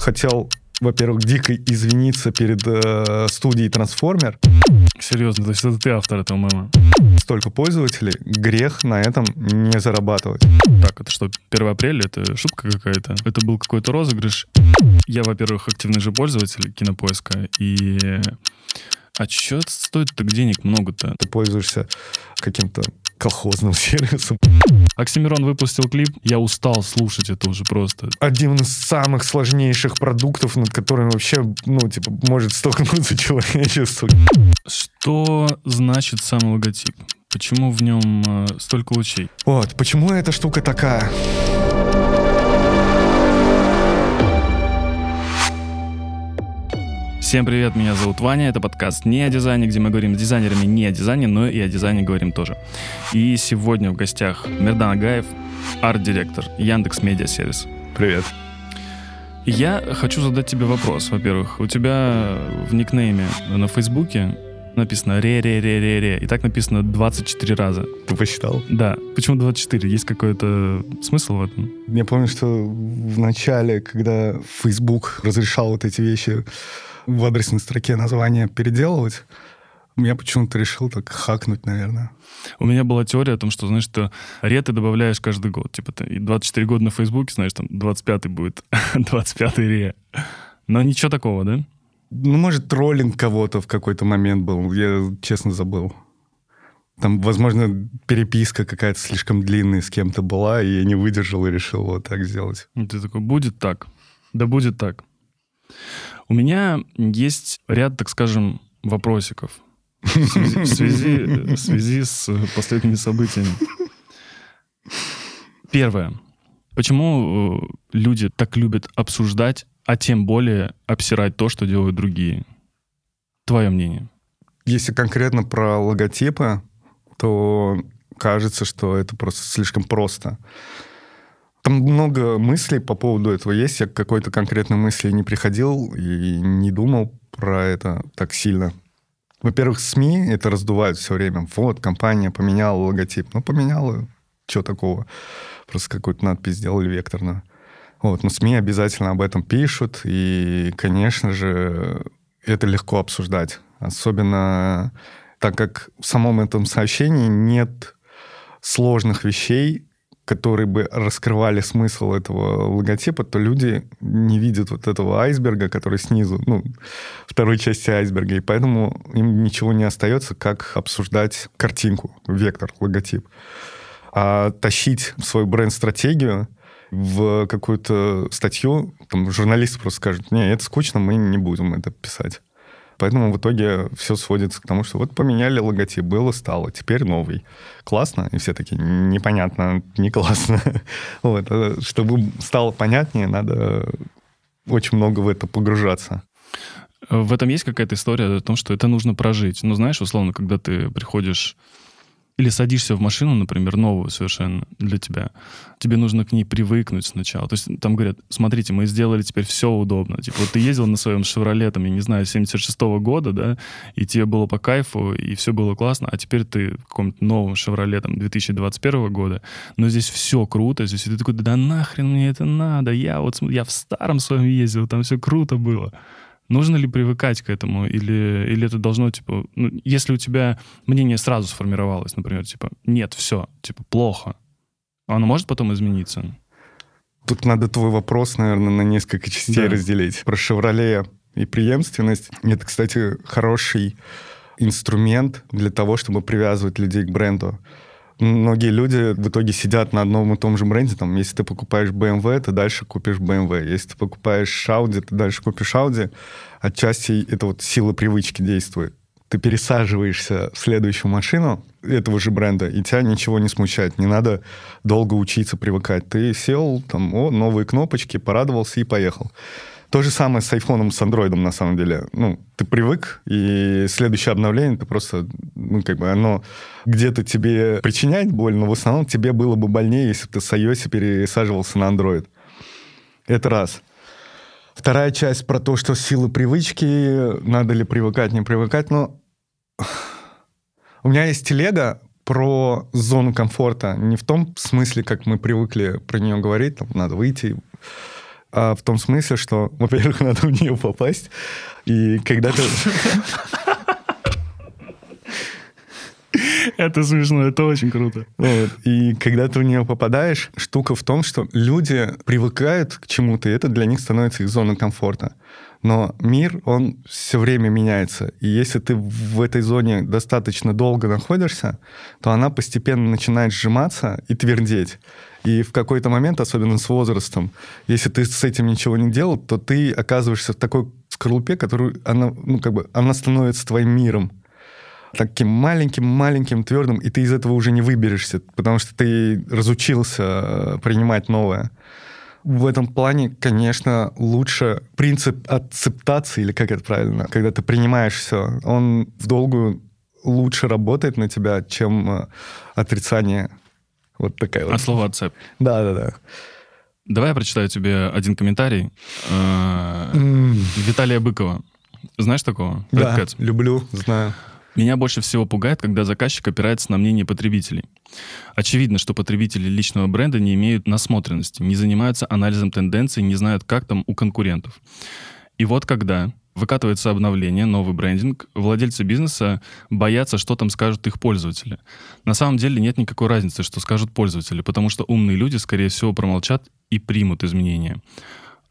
хотел, во-первых, дико извиниться перед э, студией Трансформер. Серьезно, то есть это ты автор этого мема? Столько пользователей, грех на этом не зарабатывать. Так, это что, 1 апреля? Это шутка какая-то? Это был какой-то розыгрыш? Я, во-первых, активный же пользователь кинопоиска, и... А что стоит так денег много-то? Ты пользуешься каким-то колхозным сервисом. Оксимирон выпустил клип, я устал слушать это уже просто. Один из самых сложнейших продуктов, над которыми вообще, ну, типа, может столкнуться человечество. Что значит сам логотип? Почему в нем э, столько лучей? Вот, почему эта штука такая? Всем привет, меня зовут Ваня, это подкаст не о дизайне, где мы говорим с дизайнерами не о дизайне, но и о дизайне говорим тоже. И сегодня в гостях Мердан Агаев, арт-директор Яндекс Медиа Сервис. Привет. Я хочу задать тебе вопрос. Во-первых, у тебя в никнейме на Фейсбуке написано ре-ре-ре-ре-ре, и так написано 24 раза. Ты посчитал? Да. Почему 24? Есть какой-то смысл в этом? Я помню, что в начале, когда Facebook разрешал вот эти вещи в адресной строке названия переделывать, я почему-то решил так хакнуть, наверное. У меня была теория о том, что, знаешь, ты добавляешь каждый год. Типа, ты 24 года на Фейсбуке, знаешь, там 25-й будет 25-й ре. Но ничего такого, да? Ну, может, троллинг кого-то в какой-то момент был. Я, честно, забыл. Там, возможно, переписка какая-то слишком длинная с кем-то была, и я не выдержал и решил вот так сделать. И ты такой, будет так. Да будет так. У меня есть ряд, так скажем, вопросиков в связи, в связи, связи с последними событиями. Первое. Почему э, люди так любят обсуждать, а тем более обсирать то, что делают другие? Твое мнение. Если конкретно про логотипы, то кажется, что это просто слишком просто. Там много мыслей по поводу этого есть. Я к какой-то конкретной мысли не приходил и не думал про это так сильно. Во-первых, СМИ это раздувают все время. Вот, компания поменяла логотип. Ну, поменяла, что такого? Просто какую-то надпись сделали векторную. Вот, но СМИ обязательно об этом пишут, и, конечно же, это легко обсуждать. Особенно так как в самом этом сообщении нет сложных вещей, которые бы раскрывали смысл этого логотипа, то люди не видят вот этого айсберга, который снизу, ну, второй части айсберга, и поэтому им ничего не остается, как обсуждать картинку, вектор, логотип. А тащить свою бренд-стратегию в какую-то статью, там журналисты просто скажут, не, это скучно, мы не будем это писать. Поэтому в итоге все сводится к тому, что вот поменяли логотип, было, стало, теперь новый. Классно? И все таки непонятно, не классно. вот. А чтобы стало понятнее, надо очень много в это погружаться. В этом есть какая-то история о том, что это нужно прожить. Ну, знаешь, условно, когда ты приходишь или садишься в машину, например, новую совершенно для тебя, тебе нужно к ней привыкнуть сначала. То есть там говорят, смотрите, мы сделали теперь все удобно. Типа вот ты ездил на своем «Шевроле», там, я не знаю, 76-го года, да, и тебе было по кайфу, и все было классно, а теперь ты в каком-то новом «Шевроле», там, 2021 года, но здесь все круто, здесь ты такой, да нахрен мне это надо, я вот я в старом своем ездил, там все круто было. Нужно ли привыкать к этому? Или, или это должно, типа, ну, если у тебя мнение сразу сформировалось, например, типа, нет, все, типа, плохо, оно может потом измениться? Тут надо твой вопрос, наверное, на несколько частей да. разделить. Про «Шевроле» и преемственность. Это, кстати, хороший инструмент для того, чтобы привязывать людей к бренду многие люди в итоге сидят на одном и том же бренде. Там, если ты покупаешь BMW, ты дальше купишь BMW. Если ты покупаешь Audi, ты дальше купишь Audi. Отчасти это вот сила привычки действует. Ты пересаживаешься в следующую машину этого же бренда, и тебя ничего не смущает. Не надо долго учиться привыкать. Ты сел, там, о, новые кнопочки, порадовался и поехал. То же самое с айфоном, с андроидом, на самом деле. Ну, ты привык, и следующее обновление, ты просто, ну, как бы оно где-то тебе причиняет боль, но в основном тебе было бы больнее, если бы ты с iOS пересаживался на Android. Это раз. Вторая часть про то, что силы привычки, надо ли привыкать, не привыкать, но у меня есть телега про зону комфорта. Не в том смысле, как мы привыкли про нее говорить, там, надо выйти, А в том смысле, что, во-первых, надо в нее попасть, и когда ты... Это смешно, это очень круто. Вот. И когда ты в нее попадаешь, штука в том, что люди привыкают к чему-то, и это для них становится их зоной комфорта. Но мир, он все время меняется. И если ты в этой зоне достаточно долго находишься, то она постепенно начинает сжиматься и твердеть. И в какой-то момент, особенно с возрастом, если ты с этим ничего не делал, то ты оказываешься в такой скорлупе, которую она, ну, как бы, она становится твоим миром таким маленьким-маленьким, твердым, и ты из этого уже не выберешься, потому что ты разучился э, принимать новое. В этом плане, конечно, лучше принцип акцептации, или как это правильно, когда ты принимаешь все, он в долгую лучше работает на тебя, чем э, отрицание. Вот такая вот. А слово «отцеп». Да-да-да. Давай я прочитаю тебе один комментарий. Э, Виталия Быкова. Знаешь такого? Да, люблю, знаю. Меня больше всего пугает, когда заказчик опирается на мнение потребителей. Очевидно, что потребители личного бренда не имеют насмотренности, не занимаются анализом тенденций, не знают, как там у конкурентов. И вот когда выкатывается обновление, новый брендинг, владельцы бизнеса боятся, что там скажут их пользователи. На самом деле нет никакой разницы, что скажут пользователи, потому что умные люди, скорее всего, промолчат и примут изменения.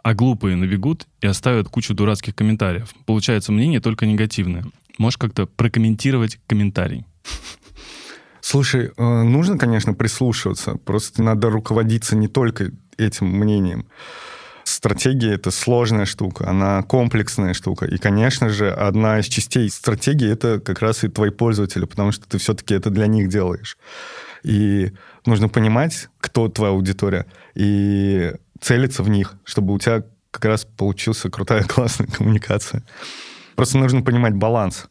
А глупые набегут и оставят кучу дурацких комментариев. Получается мнение только негативное. Можешь как-то прокомментировать комментарий? Слушай, э, нужно, конечно, прислушиваться. Просто надо руководиться не только этим мнением. Стратегия — это сложная штука, она комплексная штука. И, конечно же, одна из частей стратегии — это как раз и твои пользователи, потому что ты все-таки это для них делаешь. И нужно понимать, кто твоя аудитория, и целиться в них, чтобы у тебя как раз получился крутая, классная коммуникация. Просто нужно понимать баланс.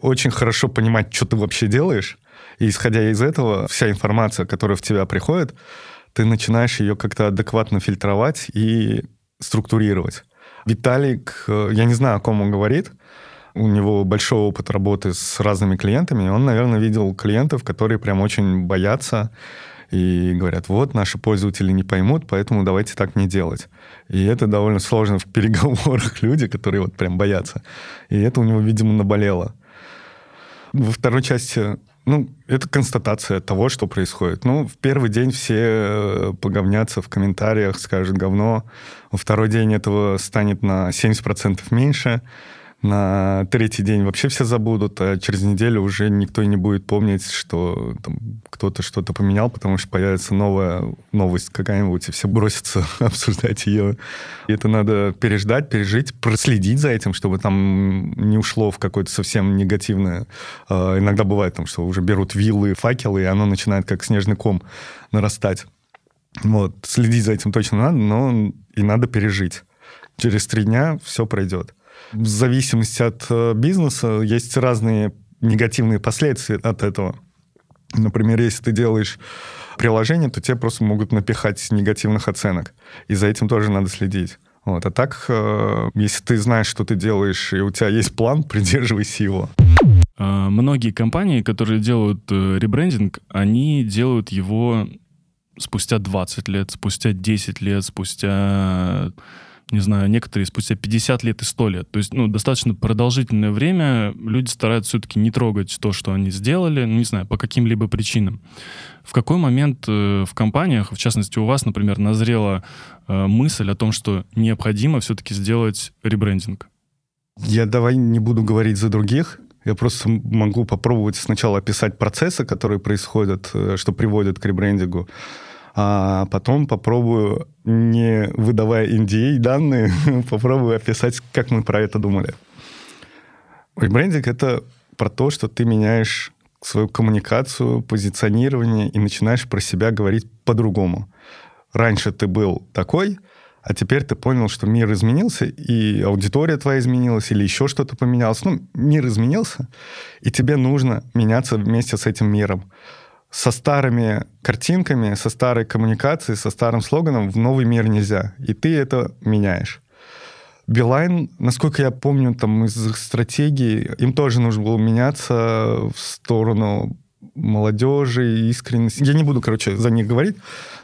Очень хорошо понимать, что ты вообще делаешь, и исходя из этого, вся информация, которая в тебя приходит, ты начинаешь ее как-то адекватно фильтровать и структурировать. Виталик, э, я не знаю, о ком он говорит, у него большой опыт работы с разными клиентами, он, наверное, видел клиентов, которые прям очень боятся и говорят, вот, наши пользователи не поймут, поэтому давайте так не делать. И это довольно сложно в переговорах люди, которые вот прям боятся. И это у него, видимо, наболело. Во второй части ну, это констатация того, что происходит. Ну, в первый день все э, поговнятся в комментариях, скажут говно. Во второй день этого станет на 70% меньше на третий день вообще все забудут, а через неделю уже никто и не будет помнить, что кто-то что-то поменял, потому что появится новая новость какая-нибудь, и все бросятся обсуждать ее. И это надо переждать, пережить, проследить за этим, чтобы там не ушло в какое-то совсем негативное. А, иногда бывает, там, что уже берут виллы, факелы, и оно начинает как снежный ком нарастать. Вот. Следить за этим точно надо, но и надо пережить. Через три дня все пройдет в зависимости от э, бизнеса есть разные негативные последствия от этого. Например, если ты делаешь приложение, то тебе просто могут напихать негативных оценок. И за этим тоже надо следить. Вот. А так, э, если ты знаешь, что ты делаешь, и у тебя есть план, придерживайся его. А, многие компании, которые делают э, ребрендинг, они делают его спустя 20 лет, спустя 10 лет, спустя не знаю, некоторые спустя 50 лет и 100 лет. То есть, ну, достаточно продолжительное время люди стараются все-таки не трогать то, что они сделали, ну, не знаю, по каким-либо причинам. В какой момент э, в компаниях, в частности у вас, например, назрела э, мысль о том, что необходимо все-таки сделать ребрендинг? Я давай не буду говорить за других, я просто могу попробовать сначала описать процессы, которые происходят, э, что приводят к ребрендингу а потом попробую, не выдавая NDA данные, попробую описать, как мы про это думали. Ребрендинг — это про то, что ты меняешь свою коммуникацию, позиционирование и начинаешь про себя говорить по-другому. Раньше ты был такой, а теперь ты понял, что мир изменился, и аудитория твоя изменилась, или еще что-то поменялось. Ну, мир изменился, и тебе нужно меняться вместе с этим миром со старыми картинками, со старой коммуникацией, со старым слоганом в новый мир нельзя. И ты это меняешь. Билайн, насколько я помню, там из их стратегии, им тоже нужно было меняться в сторону молодежи, искренности. Я не буду, короче, за них говорить,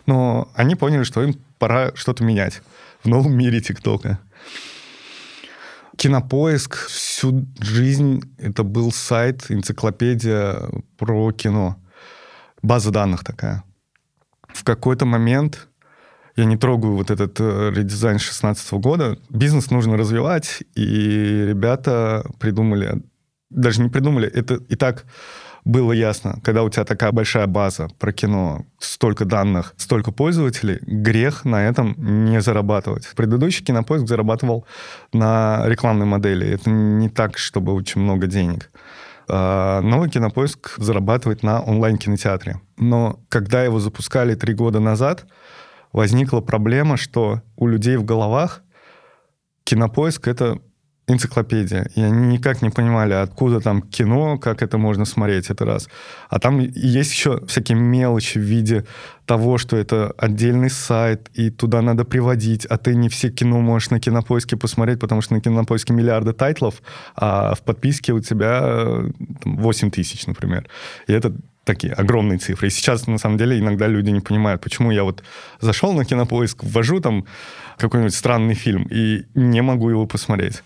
но они поняли, что им пора что-то менять. в новом мире ТикТока. Кинопоиск всю жизнь это был сайт, энциклопедия про кино. База данных такая. В какой-то момент я не трогаю вот этот э, редизайн 16 года. Бизнес нужно развивать, и ребята придумали, даже не придумали, это и так было ясно, когда у тебя такая большая база про кино, столько данных, столько пользователей, грех на этом не зарабатывать. Предыдущий кинопоиск зарабатывал на рекламной модели. Это не так, чтобы очень много денег. А новый кинопоиск зарабатывает на онлайн-кинотеатре. Но когда его запускали три года назад, возникла проблема, что у людей в головах кинопоиск — это энциклопедия. И они никак не понимали, откуда там кино, как это можно смотреть, это раз. А там есть еще всякие мелочи в виде того, что это отдельный сайт, и туда надо приводить, а ты не все кино можешь на кинопоиске посмотреть, потому что на кинопоиске миллиарды тайтлов, а в подписке у тебя 8 тысяч, например. И это такие огромные цифры. И сейчас, на самом деле, иногда люди не понимают, почему я вот зашел на кинопоиск, ввожу там какой-нибудь странный фильм и не могу его посмотреть.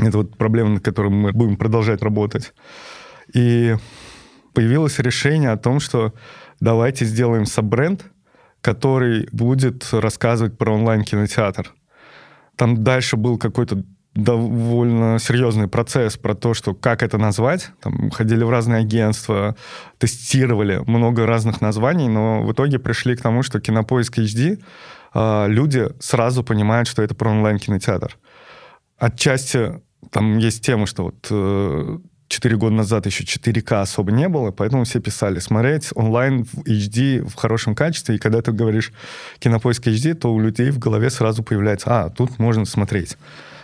Это вот проблема, над которой мы будем продолжать работать. И появилось решение о том, что давайте сделаем саббренд, который будет рассказывать про онлайн-кинотеатр. Там дальше был какой-то довольно серьезный процесс про то, что как это назвать. Там ходили в разные агентства, тестировали много разных названий, но в итоге пришли к тому, что Кинопоиск HD а, люди сразу понимают, что это про онлайн-кинотеатр. Отчасти там есть тема, что вот э, 4 года назад еще 4К особо не было, поэтому все писали смотреть онлайн в HD в хорошем качестве, и когда ты говоришь кинопоиск HD, то у людей в голове сразу появляется, а, тут можно смотреть.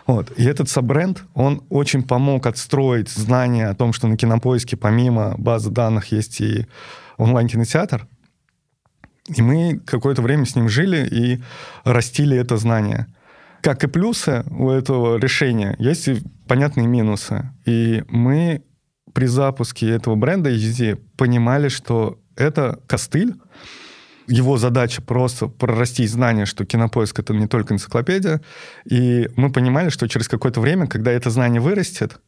Вот. И этот саббренд, он очень помог отстроить знания о том, что на кинопоиске помимо базы данных есть и онлайн-кинотеатр. И мы какое-то время с ним жили и растили это знание. Как и плюсы у этого решения, есть и понятные минусы. И мы при запуске этого бренда HD понимали, что это костыль, его задача просто прорастить знание, что кинопоиск это не только энциклопедия. И мы понимали, что через какое-то время, когда это знание вырастет,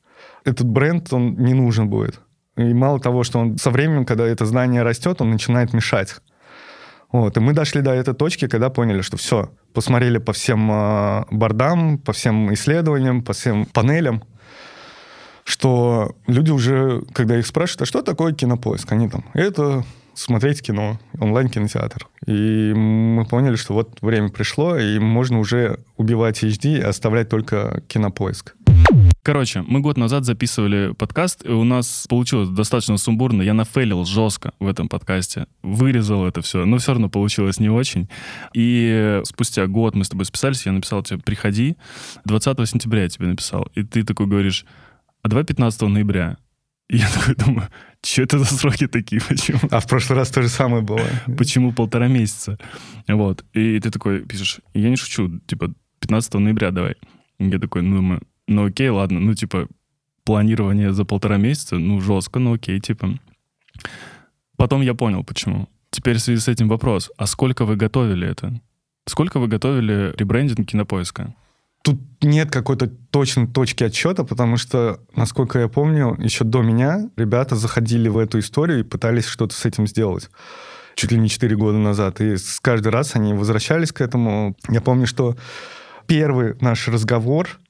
этот бренд, он не нужен будет. И мало того, что он со временем, когда это знание растет, он начинает мешать. Вот. И мы дошли до этой точки, когда поняли, что все, посмотрели по всем э, бордам, по всем исследованиям, по всем панелям, что люди уже, когда их спрашивают, а что такое кинопоиск, они там, это смотреть кино, онлайн-кинотеатр. И мы поняли, что вот время пришло, и можно уже убивать HD и оставлять только кинопоиск. Короче, мы год назад записывали подкаст, и у нас получилось достаточно сумбурно. Я нафейлил жестко в этом подкасте. Вырезал это все, но все равно получилось не очень. И спустя год мы с тобой списались, я написал тебе, приходи. 20 сентября я тебе написал. И ты такой говоришь, а давай 15 ноября. И я такой думаю, что это за сроки такие? Почему? А в прошлый раз то же самое было. Почему полтора месяца? Вот. И ты такой пишешь, я не шучу, типа, 15 ноября давай. Я такой, ну, думаю, ну окей, ладно, ну типа планирование за полтора месяца, ну жестко, ну окей, типа. Потом я понял, почему. Теперь в связи с этим вопрос, а сколько вы готовили это? Сколько вы готовили ребрендинг кинопоиска? Тут нет какой-то точной точки отсчета, потому что, насколько я помню, еще до меня ребята заходили в эту историю и пытались что-то с этим сделать чуть ли не 4 года назад. И каждый раз они возвращались к этому. Я помню, что первый наш разговор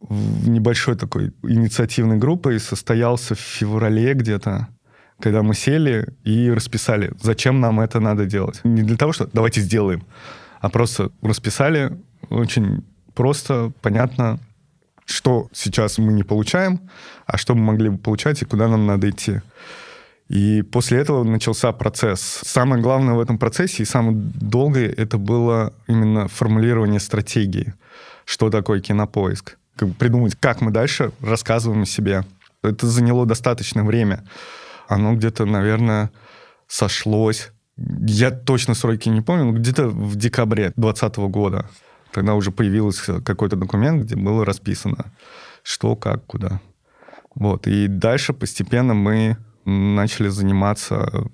в небольшой такой инициативной группой состоялся в феврале где-то, когда мы сели и расписали, зачем нам это надо делать. Не для того, что давайте сделаем, а просто расписали очень просто, понятно, что сейчас мы не получаем, а что мы могли бы получать и куда нам надо идти. И после этого начался процесс. Самое главное в этом процессе и самое долгое это было именно формулирование стратегии. Что такое кинопоиск? Как бы придумать, как мы дальше рассказываем о себе. Это заняло достаточное время. Оно где-то, наверное, сошлось. Я точно сроки не помню, но где-то в декабре 2020 года. Тогда уже появился какой-то документ, где было расписано, что, как, куда. Вот. И дальше постепенно мы начали заниматься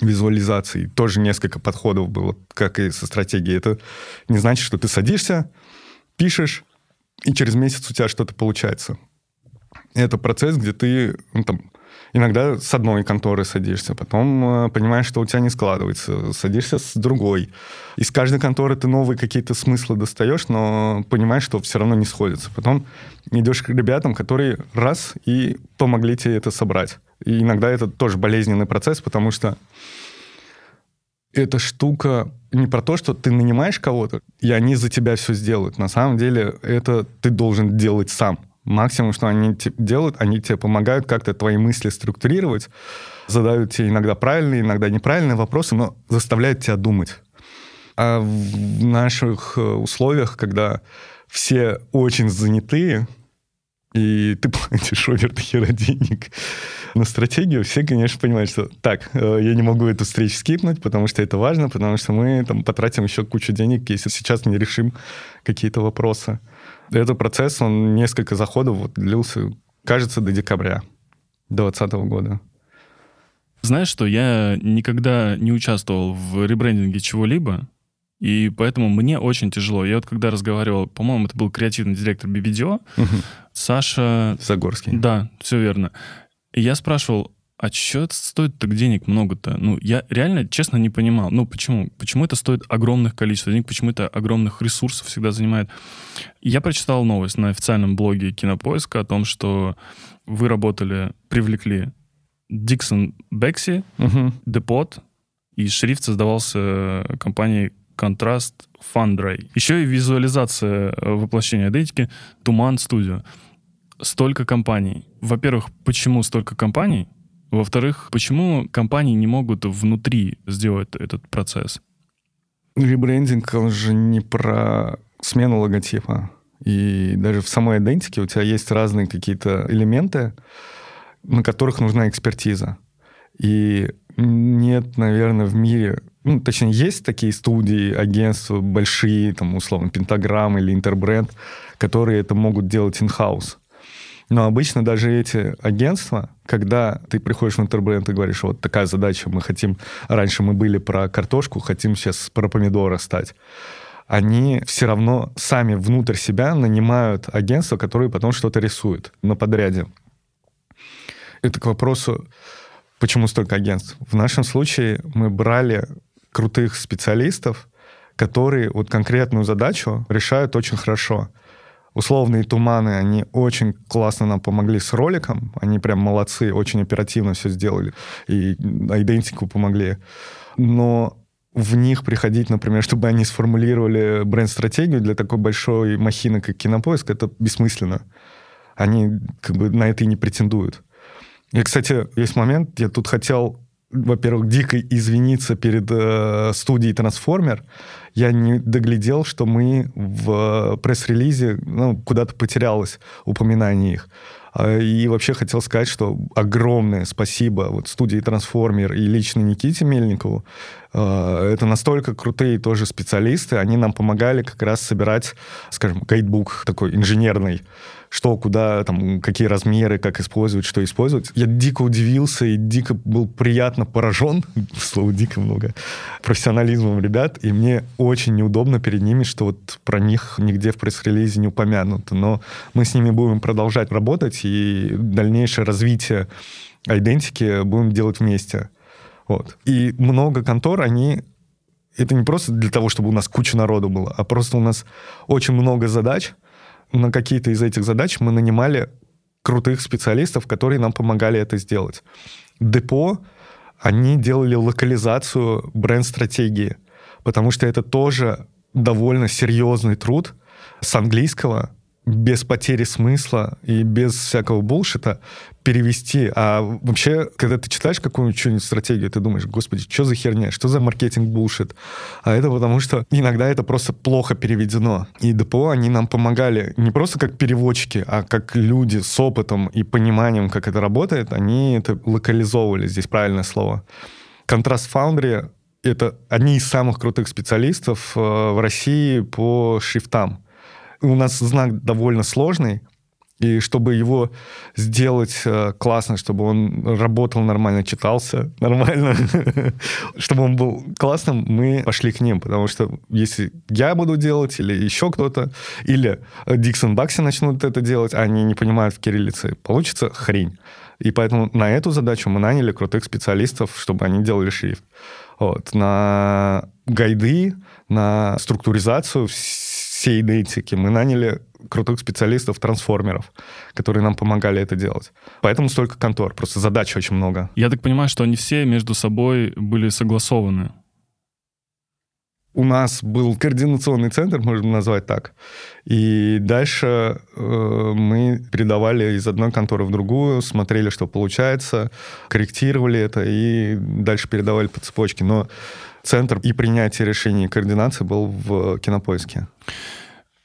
визуализации. Тоже несколько подходов было, как и со стратегией. Это не значит, что ты садишься, пишешь, и через месяц у тебя что-то получается. Это процесс, где ты ну, там, иногда с одной конторы садишься, потом э, понимаешь, что у тебя не складывается, садишься с другой. Из каждой конторы ты новые какие-то смыслы достаешь, но понимаешь, что все равно не сходится. Потом идешь к ребятам, которые раз и помогли тебе это собрать. И иногда это тоже болезненный процесс, потому что эта штука не про то, что ты нанимаешь кого-то, и они за тебя все сделают. На самом деле это ты должен делать сам. Максимум, что они делают, они тебе помогают как-то твои мысли структурировать, задают тебе иногда правильные, иногда неправильные вопросы, но заставляют тебя думать. А в наших э, условиях, когда все очень занятые, и ты платишь овер хера денег на стратегию, все, конечно, понимают, что так, э, я не могу эту встречу скипнуть, потому что это важно, потому что мы там потратим еще кучу денег, если сейчас не решим какие-то вопросы. Этот процесс, он несколько заходов вот длился, кажется, до декабря 2020 года. Знаешь что, я никогда не участвовал в ребрендинге чего-либо, и поэтому мне очень тяжело. Я вот когда разговаривал, по-моему, это был креативный директор BBDO, угу. Саша... Загорский. Да, все верно. И я спрашивал, а что это стоит так денег много-то? Ну, я реально, честно, не понимал. Ну, почему? Почему это стоит огромных количеств денег? Почему это огромных ресурсов всегда занимает? Я прочитал новость на официальном блоге Кинопоиска о том, что вы работали, привлекли Диксон Бекси, угу. Депот, и шрифт создавался компанией Контраст Фандрай. Еще и визуализация э, воплощения идентики Туман Студио. Столько компаний. Во-первых, почему столько компаний? Во-вторых, почему компании не могут внутри сделать этот процесс? Ребрендинг, он же не про смену логотипа. И даже в самой идентике у тебя есть разные какие-то элементы, на которых нужна экспертиза. И нет, наверное, в мире... Ну, точнее, есть такие студии, агентства большие, там, условно, Пентаграм или Интербренд, которые это могут делать in-house. Но обычно даже эти агентства, когда ты приходишь в интербренд и говоришь, вот такая задача, мы хотим, раньше мы были про картошку, хотим сейчас про помидоры стать, они все равно сами внутрь себя нанимают агентства, которые потом что-то рисуют на подряде. Это к вопросу, почему столько агентств. В нашем случае мы брали крутых специалистов, которые вот конкретную задачу решают очень хорошо условные туманы, они очень классно нам помогли с роликом. Они прям молодцы, очень оперативно все сделали. И идентику помогли. Но в них приходить, например, чтобы они сформулировали бренд-стратегию для такой большой махины, как Кинопоиск, это бессмысленно. Они как бы на это и не претендуют. И, кстати, есть момент, я тут хотел во-первых, дико извиниться перед э, студией «Трансформер». Я не доглядел, что мы в пресс-релизе ну, куда-то потерялось упоминание их. А, и вообще хотел сказать, что огромное спасибо вот студии «Трансформер» и лично Никите Мельникову. А, это настолько крутые тоже специалисты. Они нам помогали как раз собирать, скажем, гайдбук такой инженерный, что, куда, там, какие размеры, как использовать, что использовать. Я дико удивился и дико был приятно поражен, слово дико много, профессионализмом ребят, и мне очень неудобно перед ними, что вот про них нигде в пресс-релизе не упомянуто. Но мы с ними будем продолжать работать, и дальнейшее развитие идентики будем делать вместе. Вот. И много контор, они это не просто для того, чтобы у нас куча народу было, а просто у нас очень много задач, на какие-то из этих задач мы нанимали крутых специалистов, которые нам помогали это сделать. Депо, они делали локализацию бренд-стратегии, потому что это тоже довольно серьезный труд с английского без потери смысла и без всякого булшита перевести. А вообще, когда ты читаешь какую-нибудь стратегию, ты думаешь, господи, что за херня, что за маркетинг булшит? А это потому, что иногда это просто плохо переведено. И ДПО, они нам помогали не просто как переводчики, а как люди с опытом и пониманием, как это работает, они это локализовывали, здесь правильное слово. Контраст Foundry — это одни из самых крутых специалистов э, в России по шрифтам у нас знак довольно сложный, И чтобы его сделать э, классно, чтобы он работал нормально, читался нормально, чтобы он был классным, мы пошли к ним. Потому что если я буду делать, или еще кто-то, или Диксон Бакси начнут это делать, а они не понимают в кириллице, получится хрень. И поэтому на эту задачу мы наняли крутых специалистов, чтобы они делали шрифт. Вот. На гайды, на структуризацию всей идентики мы наняли крутых специалистов, трансформеров, которые нам помогали это делать. Поэтому столько контор, просто задач очень много. Я так понимаю, что они все между собой были согласованы. У нас был координационный центр, можно назвать так. И дальше э, мы передавали из одной конторы в другую, смотрели, что получается, корректировали это и дальше передавали по цепочке. Но центр и принятие решений и координации был в кинопоиске.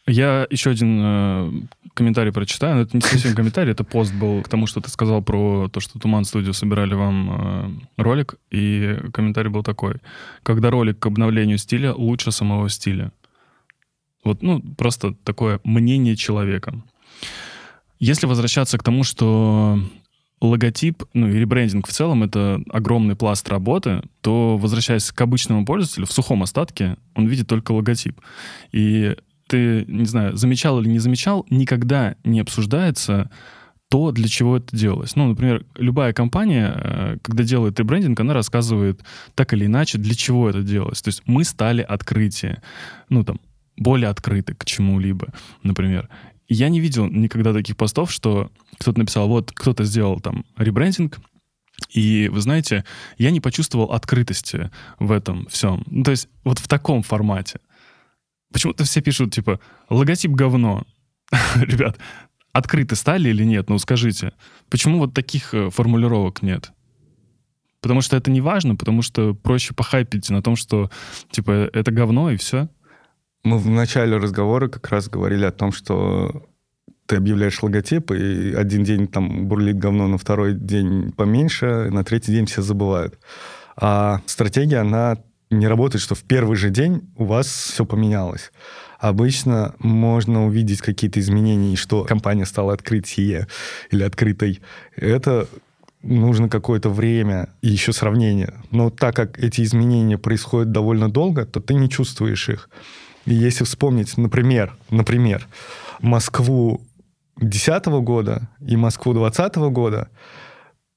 Я еще один э, комментарий прочитаю, но это не совсем комментарий, это пост был к тому, что ты сказал про то, что Туман Студио собирали вам э, ролик, и комментарий был такой. Когда ролик к обновлению стиля лучше самого стиля. Вот, ну, просто такое мнение человека. Если возвращаться к тому, что логотип, ну и ребрендинг в целом это огромный пласт работы, то, возвращаясь к обычному пользователю, в сухом остатке он видит только логотип. И ты, не знаю, замечал или не замечал, никогда не обсуждается то, для чего это делалось. Ну, например, любая компания, э, когда делает ребрендинг, она рассказывает так или иначе, для чего это делалось. То есть мы стали открытие, ну, там, более открыты к чему-либо, например. Я не видел никогда таких постов, что кто-то написал, вот кто-то сделал там ребрендинг, и вы знаете, я не почувствовал открытости в этом всем. Ну, то есть вот в таком формате. Почему-то все пишут, типа, логотип говно. Ребят, открыты стали или нет? Ну, скажите. Почему вот таких э, формулировок нет? Потому что это не важно, потому что проще похайпить на том, что, типа, это говно и все. Мы в начале разговора как раз говорили о том, что ты объявляешь логотип, и один день там бурлит говно, на второй день поменьше, на третий день все забывают. А стратегия, она не работает, что в первый же день у вас все поменялось. Обычно можно увидеть какие-то изменения, и что компания стала открытие или открытой. Это нужно какое-то время и еще сравнение. Но так как эти изменения происходят довольно долго, то ты не чувствуешь их. И если вспомнить, например, например, Москву 2010 года и Москву 2020 года,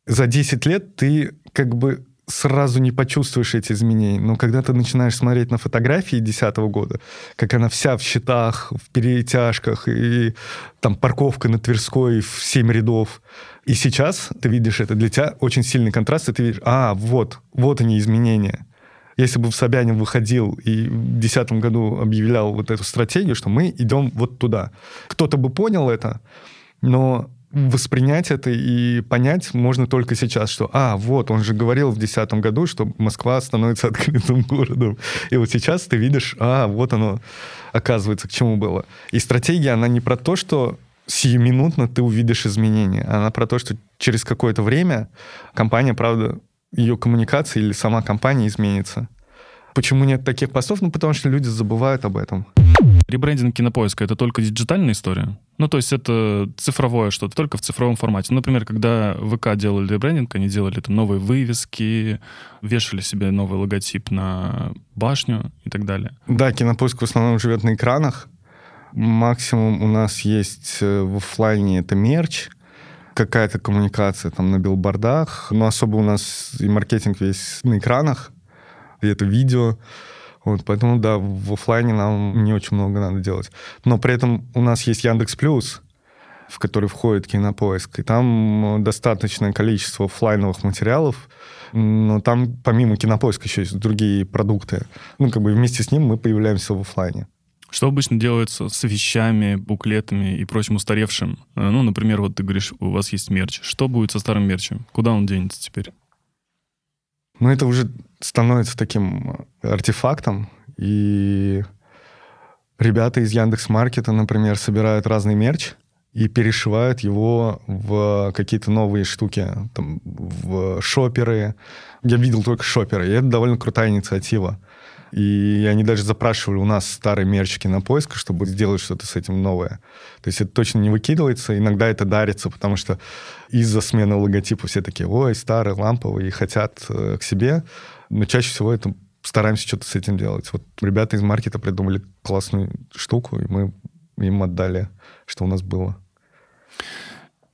за 10 лет ты как бы сразу не почувствуешь эти изменения. Но когда ты начинаешь смотреть на фотографии 2010 года, как она вся в щитах, в перетяжках, и там парковка на Тверской в 7 рядов, и сейчас ты видишь это, для тебя очень сильный контраст, и ты видишь, а, вот, вот они изменения. Если бы в Собянин выходил и в 2010 году объявлял вот эту стратегию, что мы идем вот туда, кто-то бы понял это, но воспринять это и понять можно только сейчас, что, а, вот, он же говорил в 2010 году, что Москва становится открытым городом. И вот сейчас ты видишь, а, вот оно, оказывается, к чему было. И стратегия, она не про то, что сиюминутно ты увидишь изменения, она про то, что через какое-то время компания, правда, ее коммуникация или сама компания изменится. Почему нет таких постов? Ну, потому что люди забывают об этом. Ребрендинг кинопоиска — это только диджитальная история? Ну, то есть это цифровое что-то, только в цифровом формате. Например, когда ВК делали ребрендинг, они делали там новые вывески, вешали себе новый логотип на башню и так далее. Да, кинопоиск в основном живет на экранах. Максимум у нас есть э, в офлайне это мерч, какая-то коммуникация там на билбордах, но особо у нас и маркетинг весь на экранах и это видео. Вот, поэтому, да, в офлайне нам не очень много надо делать. Но при этом у нас есть Яндекс Плюс, в который входит кинопоиск, и там достаточное количество офлайновых материалов, но там помимо кинопоиска еще есть другие продукты. Ну, как бы вместе с ним мы появляемся в офлайне. Что обычно делается с вещами, буклетами и прочим устаревшим? Ну, например, вот ты говоришь, у вас есть мерч. Что будет со старым мерчем? Куда он денется теперь? Ну, это уже становится таким артефактом, и ребята из Яндекс Маркета, например, собирают разный мерч и перешивают его в какие-то новые штуки, там, в шоперы. Я видел только шоперы, и это довольно крутая инициатива. И они даже запрашивали у нас старые мерчики на поиск, чтобы сделать что-то с этим новое. То есть это точно не выкидывается, иногда это дарится, потому что из-за смены логотипа все такие, ой, старый, ламповый, и хотят э, к себе. Но чаще всего это стараемся что-то с этим делать. Вот ребята из маркета придумали классную штуку, и мы им отдали, что у нас было.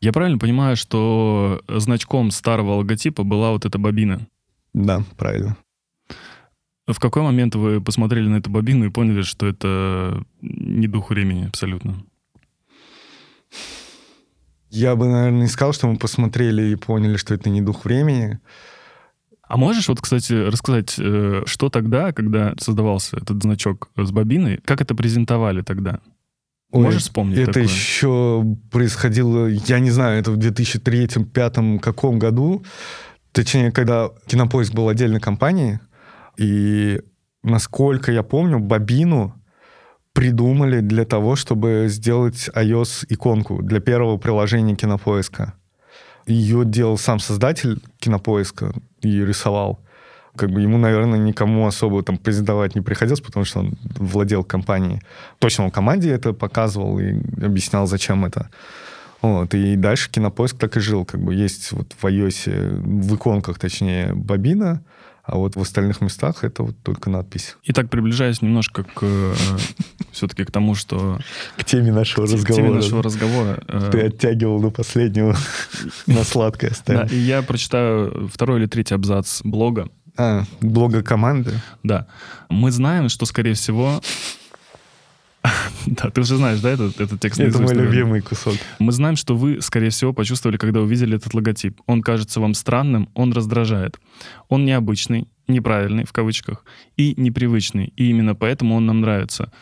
Я правильно понимаю, что значком старого логотипа была вот эта бобина? Да, правильно. В какой момент вы посмотрели на эту бобину и поняли, что это не дух времени абсолютно? Я бы, наверное, не сказал, что мы посмотрели и поняли, что это не дух времени. А можешь вот, кстати, рассказать, э, что тогда, когда создавался этот значок с бобиной, как это презентовали тогда? Ой, Можешь вспомнить Это такое? еще происходило, я не знаю, это в 2003-2005 каком году. Точнее, когда Кинопоиск был отдельной компанией, и насколько я помню, бобину придумали для того, чтобы сделать iOS-иконку для первого приложения Кинопоиска. Ее делал сам создатель Кинопоиска и рисовал. Как бы ему, наверное, никому особо там презентовать не приходилось, потому что он владел компанией. Точно он команде это показывал и объяснял, зачем это. Вот, и дальше Кинопоиск так и жил. Как бы есть вот в iOS, в иконках, точнее, бобина, а вот в остальных местах это вот только надпись. Итак, приближаясь немножко к э, все-таки к тому, что... К теме нашего разговора. К теме нашего разговора. Э, Ты оттягивал на последнего, на сладкое Да, и я прочитаю второй или третий абзац блога. А, блога команды? Да. Мы знаем, что, скорее всего, Да, ты уже знаешь, да, этот, этот текст? Это мой любимый кусок. Мы знаем, что вы, скорее всего, почувствовали, когда увидели этот логотип. Он кажется вам странным, он раздражает. Он необычный, неправильный, в кавычках, и непривычный. И именно поэтому он нам нравится.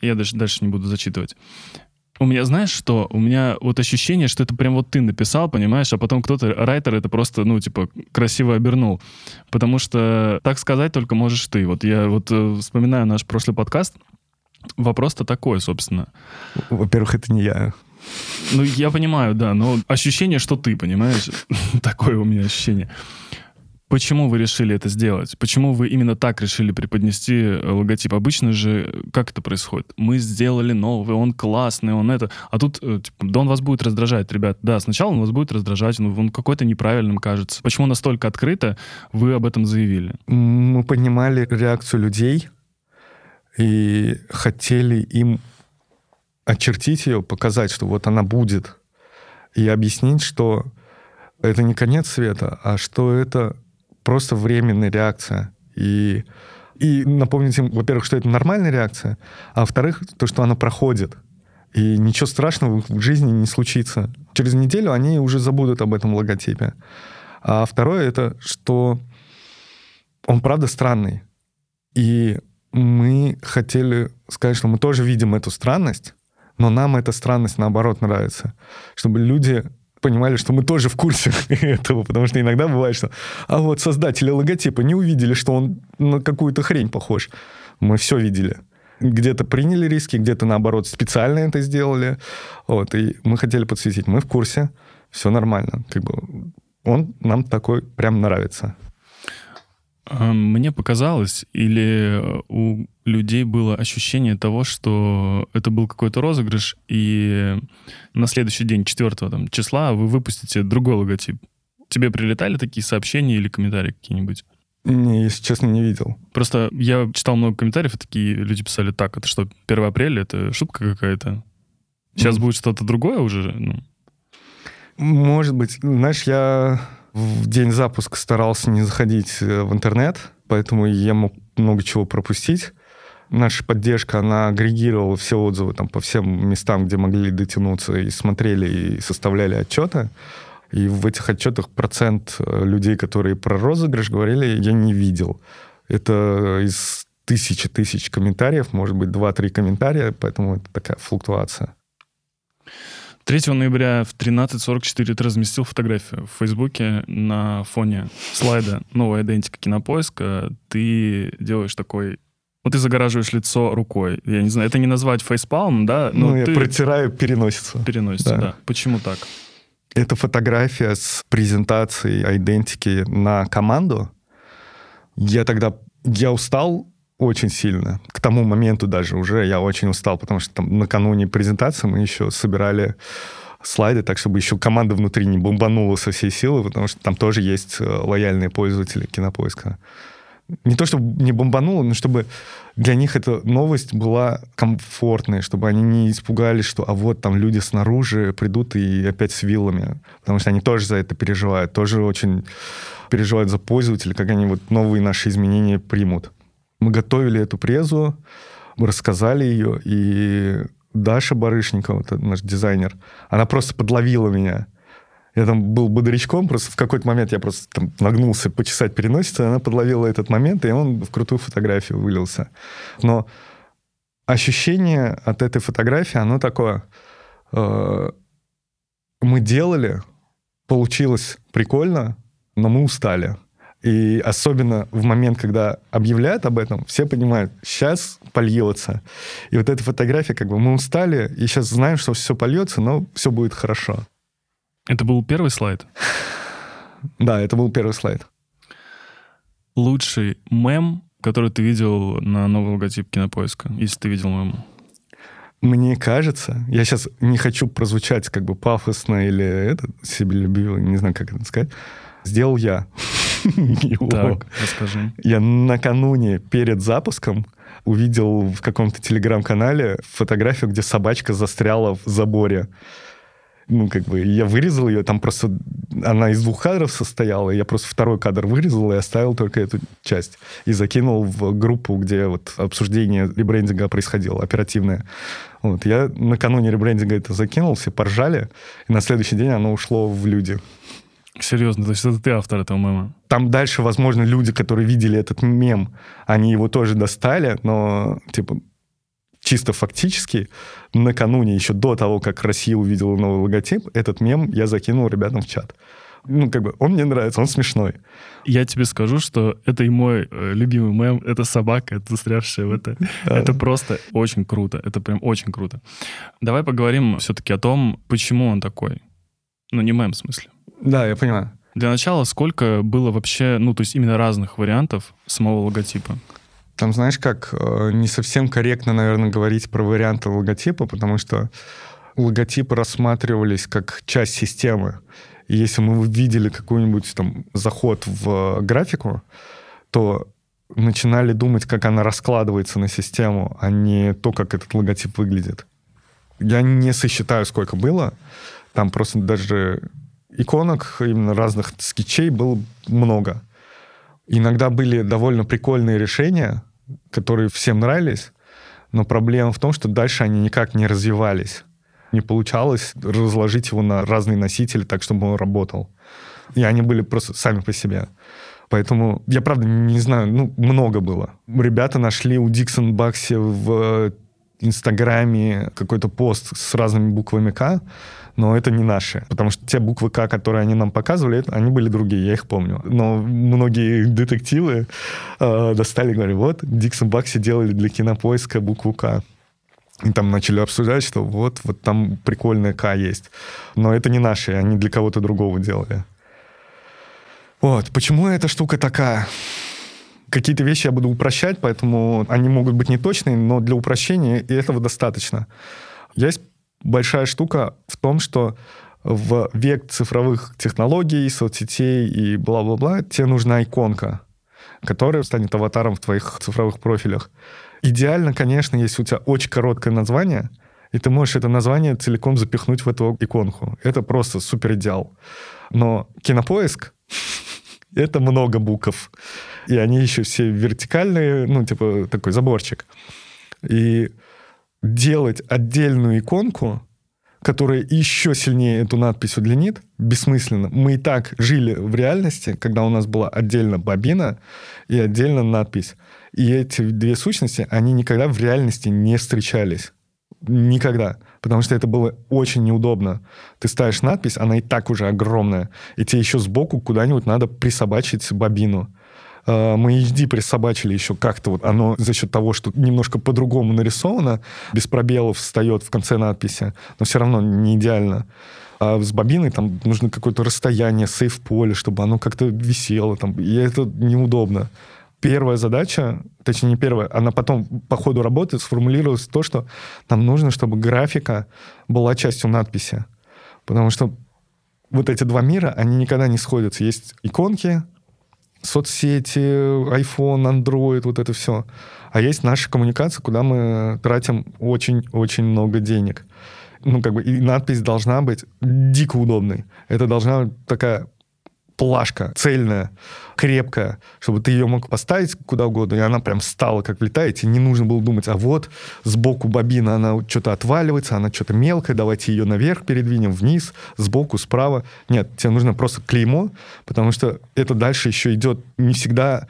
Я даже дальше не буду зачитывать. У меня, знаешь что, у меня вот ощущение, что это прям вот ты написал, понимаешь, а потом кто-то, райтер, это просто, ну, типа, красиво обернул. Потому что так сказать только можешь ты. Вот я вот э, вспоминаю наш прошлый подкаст, Вопрос-то такой, собственно. Во-первых, это не я. Ну, я понимаю, да, но ощущение, что ты, понимаешь? Такое у меня ощущение. Почему вы решили это сделать? Почему вы именно так решили преподнести э, логотип? Обычно же, как это происходит? Мы сделали новый, он классный, он это... А тут, э, типа, да он вас будет раздражать, ребят. Да, сначала он вас будет раздражать, но он какой-то неправильным кажется. Почему настолько открыто вы об этом заявили? Мы понимали реакцию людей, и хотели им очертить ее, показать, что вот она будет, и объяснить, что это не конец света, а что это просто временная реакция. И, и напомнить им, во-первых, что это нормальная реакция, а во-вторых, то, что она проходит. И ничего страшного в жизни не случится. Через неделю они уже забудут об этом логотипе. А второе это, что он правда странный. И мы хотели сказать, что мы тоже видим эту странность, но нам эта странность, наоборот, нравится. Чтобы люди понимали, что мы тоже в курсе этого, потому что иногда бывает, что а вот создатели логотипа не увидели, что он на какую-то хрень похож. Мы все видели. Где-то приняли риски, где-то, наоборот, специально это сделали. Вот, и мы хотели подсветить. Мы в курсе, все нормально. Как бы он нам такой прям нравится. Мне показалось, или э, у людей было ощущение того, что это был какой-то розыгрыш, и на следующий день, 4 там, числа, вы выпустите другой логотип. Тебе прилетали такие сообщения или комментарии какие-нибудь? Не, если честно, не видел. Просто я читал много комментариев, и такие люди писали, так, это что, 1 апреля, это шутка какая-то? Сейчас mm. будет что-то другое уже? Ну. Может быть. Знаешь, я в день запуска старался не заходить э, в интернет, поэтому я мог много чего пропустить. Наша поддержка, она агрегировала все отзывы там, по всем местам, где могли дотянуться, и смотрели, и составляли отчеты. И в этих отчетах процент э, людей, которые про розыгрыш говорили, я не видел. Это из тысячи тысяч комментариев, может быть, 2-3 комментария, поэтому это такая флуктуация. 3 ноября в 13.44 ты разместил фотографию в Фейсбуке на фоне слайда «Новая идентика кинопоиска». Ты делаешь такой ну, ты загораживаешь лицо рукой. Я не знаю, это не назвать фейспалм, да? Но ну, ты... я протираю переносицу. Переносицу, да. да. Почему так? Это фотография с презентацией идентики на команду. Я тогда я устал очень сильно. К тому моменту даже уже я очень устал, потому что там накануне презентации мы еще собирали слайды, так чтобы еще команда внутри не бомбанула со всей силы, потому что там тоже есть э, лояльные пользователи кинопоиска. Не то, чтобы не бомбануло, но чтобы для них эта новость была комфортной, чтобы они не испугались, что а вот там люди снаружи придут и опять с виллами, потому что они тоже за это переживают, тоже очень переживают за пользователя, как они вот новые наши изменения примут. Мы готовили эту презу, мы рассказали ее, и Даша Барышникова, вот наш дизайнер, она просто подловила меня. Я там был бодрячком, просто в какой-то момент я просто там нагнулся почесать переносицу, она подловила этот момент, и он в крутую фотографию вылился. Но ощущение от этой фотографии, оно такое... Э, мы делали, получилось прикольно, но мы устали. И особенно в момент, когда объявляют об этом, все понимают, сейчас польется. И вот эта фотография, как бы мы устали, и сейчас знаем, что все польется, но все будет хорошо. Это был первый слайд? Да, это был первый слайд. Лучший мем, который ты видел на новый логотип кинопоиска, если ты видел мем? Мне кажется, я сейчас не хочу прозвучать как бы пафосно или это, себе любил, не знаю, как это сказать, сделал я. Так, расскажи. Я накануне перед запуском увидел в каком-то телеграм-канале фотографию, где собачка застряла в заборе. Ну, как бы, я вырезал ее, там просто она из двух кадров состояла, я просто второй кадр вырезал и оставил только эту часть. И закинул в группу, где вот обсуждение ребрендинга происходило, оперативное. Вот, я накануне ребрендинга это закинул, все поржали, и на следующий день оно ушло в люди. Серьезно, то есть это ты автор этого мема? Там дальше, возможно, люди, которые видели этот мем, они его тоже достали, но, типа, чисто фактически, накануне, еще до того, как Россия увидела новый логотип, этот мем я закинул ребятам в чат. Ну, как бы, он мне нравится, он смешной. Я тебе скажу, что это и мой э, любимый мем, это собака, это застрявшая в это. Это просто очень круто, это прям очень круто. Давай поговорим все-таки о том, почему он такой. Ну, не мем в смысле. Да, я понимаю. Для начала, сколько было вообще, ну, то есть именно разных вариантов самого логотипа? Там, знаешь, как э, не совсем корректно, наверное, говорить про варианты логотипа, потому что логотипы рассматривались как часть системы. И если мы видели какой-нибудь там заход в графику, то начинали думать, как она раскладывается на систему, а не то, как этот логотип выглядит. Я не сосчитаю, сколько было. Там просто даже иконок, именно разных скетчей было много. Иногда были довольно прикольные решения, которые всем нравились, но проблема в том, что дальше они никак не развивались. Не получалось разложить его на разные носители так, чтобы он работал. И они были просто сами по себе. Поэтому я, правда, не знаю, ну, много было. Ребята нашли у Диксон Бакси в Инстаграме какой-то пост с разными буквами К, но это не наши. Потому что те буквы К, которые они нам показывали, они были другие, я их помню. Но многие детективы э, достали говорили, вот, Диксон Бакси делали для кинопоиска букву К. И там начали обсуждать, что вот, вот там прикольная К есть. Но это не наши, они для кого-то другого делали. Вот, почему эта штука такая? Какие-то вещи я буду упрощать, поэтому они могут быть неточные, но для упрощения этого достаточно. Есть большая штука в том, что в век цифровых технологий, соцсетей и бла-бла-бла, тебе нужна иконка, которая станет аватаром в твоих цифровых профилях. Идеально, конечно, если у тебя очень короткое название, и ты можешь это название целиком запихнуть в эту иконку. Это просто супер идеал. Но кинопоиск — это много букв. И они еще все вертикальные, ну, типа такой заборчик. И делать отдельную иконку, которая еще сильнее эту надпись удлинит, бессмысленно. Мы и так жили в реальности, когда у нас была отдельно бобина и отдельно надпись. И эти две сущности, они никогда в реальности не встречались. Никогда. Потому что это было очень неудобно. Ты ставишь надпись, она и так уже огромная. И тебе еще сбоку куда-нибудь надо присобачить бобину. Э, мы HD присобачили еще как-то вот оно за счет того, что немножко по-другому нарисовано, без пробелов встает в конце надписи, но все равно не идеально. А с бобиной там нужно какое-то расстояние, сейф-поле, чтобы оно как-то висело. Там, и это неудобно. первая задача, точнее не первая, она потом по ходу работы сформулировалась то, что нам нужно, чтобы графика была частью надписи. Потому что вот эти два мира, они никогда не сходятся. Есть иконки, соцсети, iPhone, Android, вот это все. А есть наша коммуникация, куда мы тратим очень-очень много денег. Ну, как бы, и надпись должна быть дико удобной. Это должна быть такая плашка цельная, крепкая, чтобы ты ее мог поставить куда угодно, и она прям стала как влетает, и не нужно было думать, а вот сбоку бобина, она что-то отваливается, она что-то мелкая, давайте ее наверх передвинем, вниз, сбоку, справа. Нет, тебе нужно просто клеймо, потому что это дальше еще идет не всегда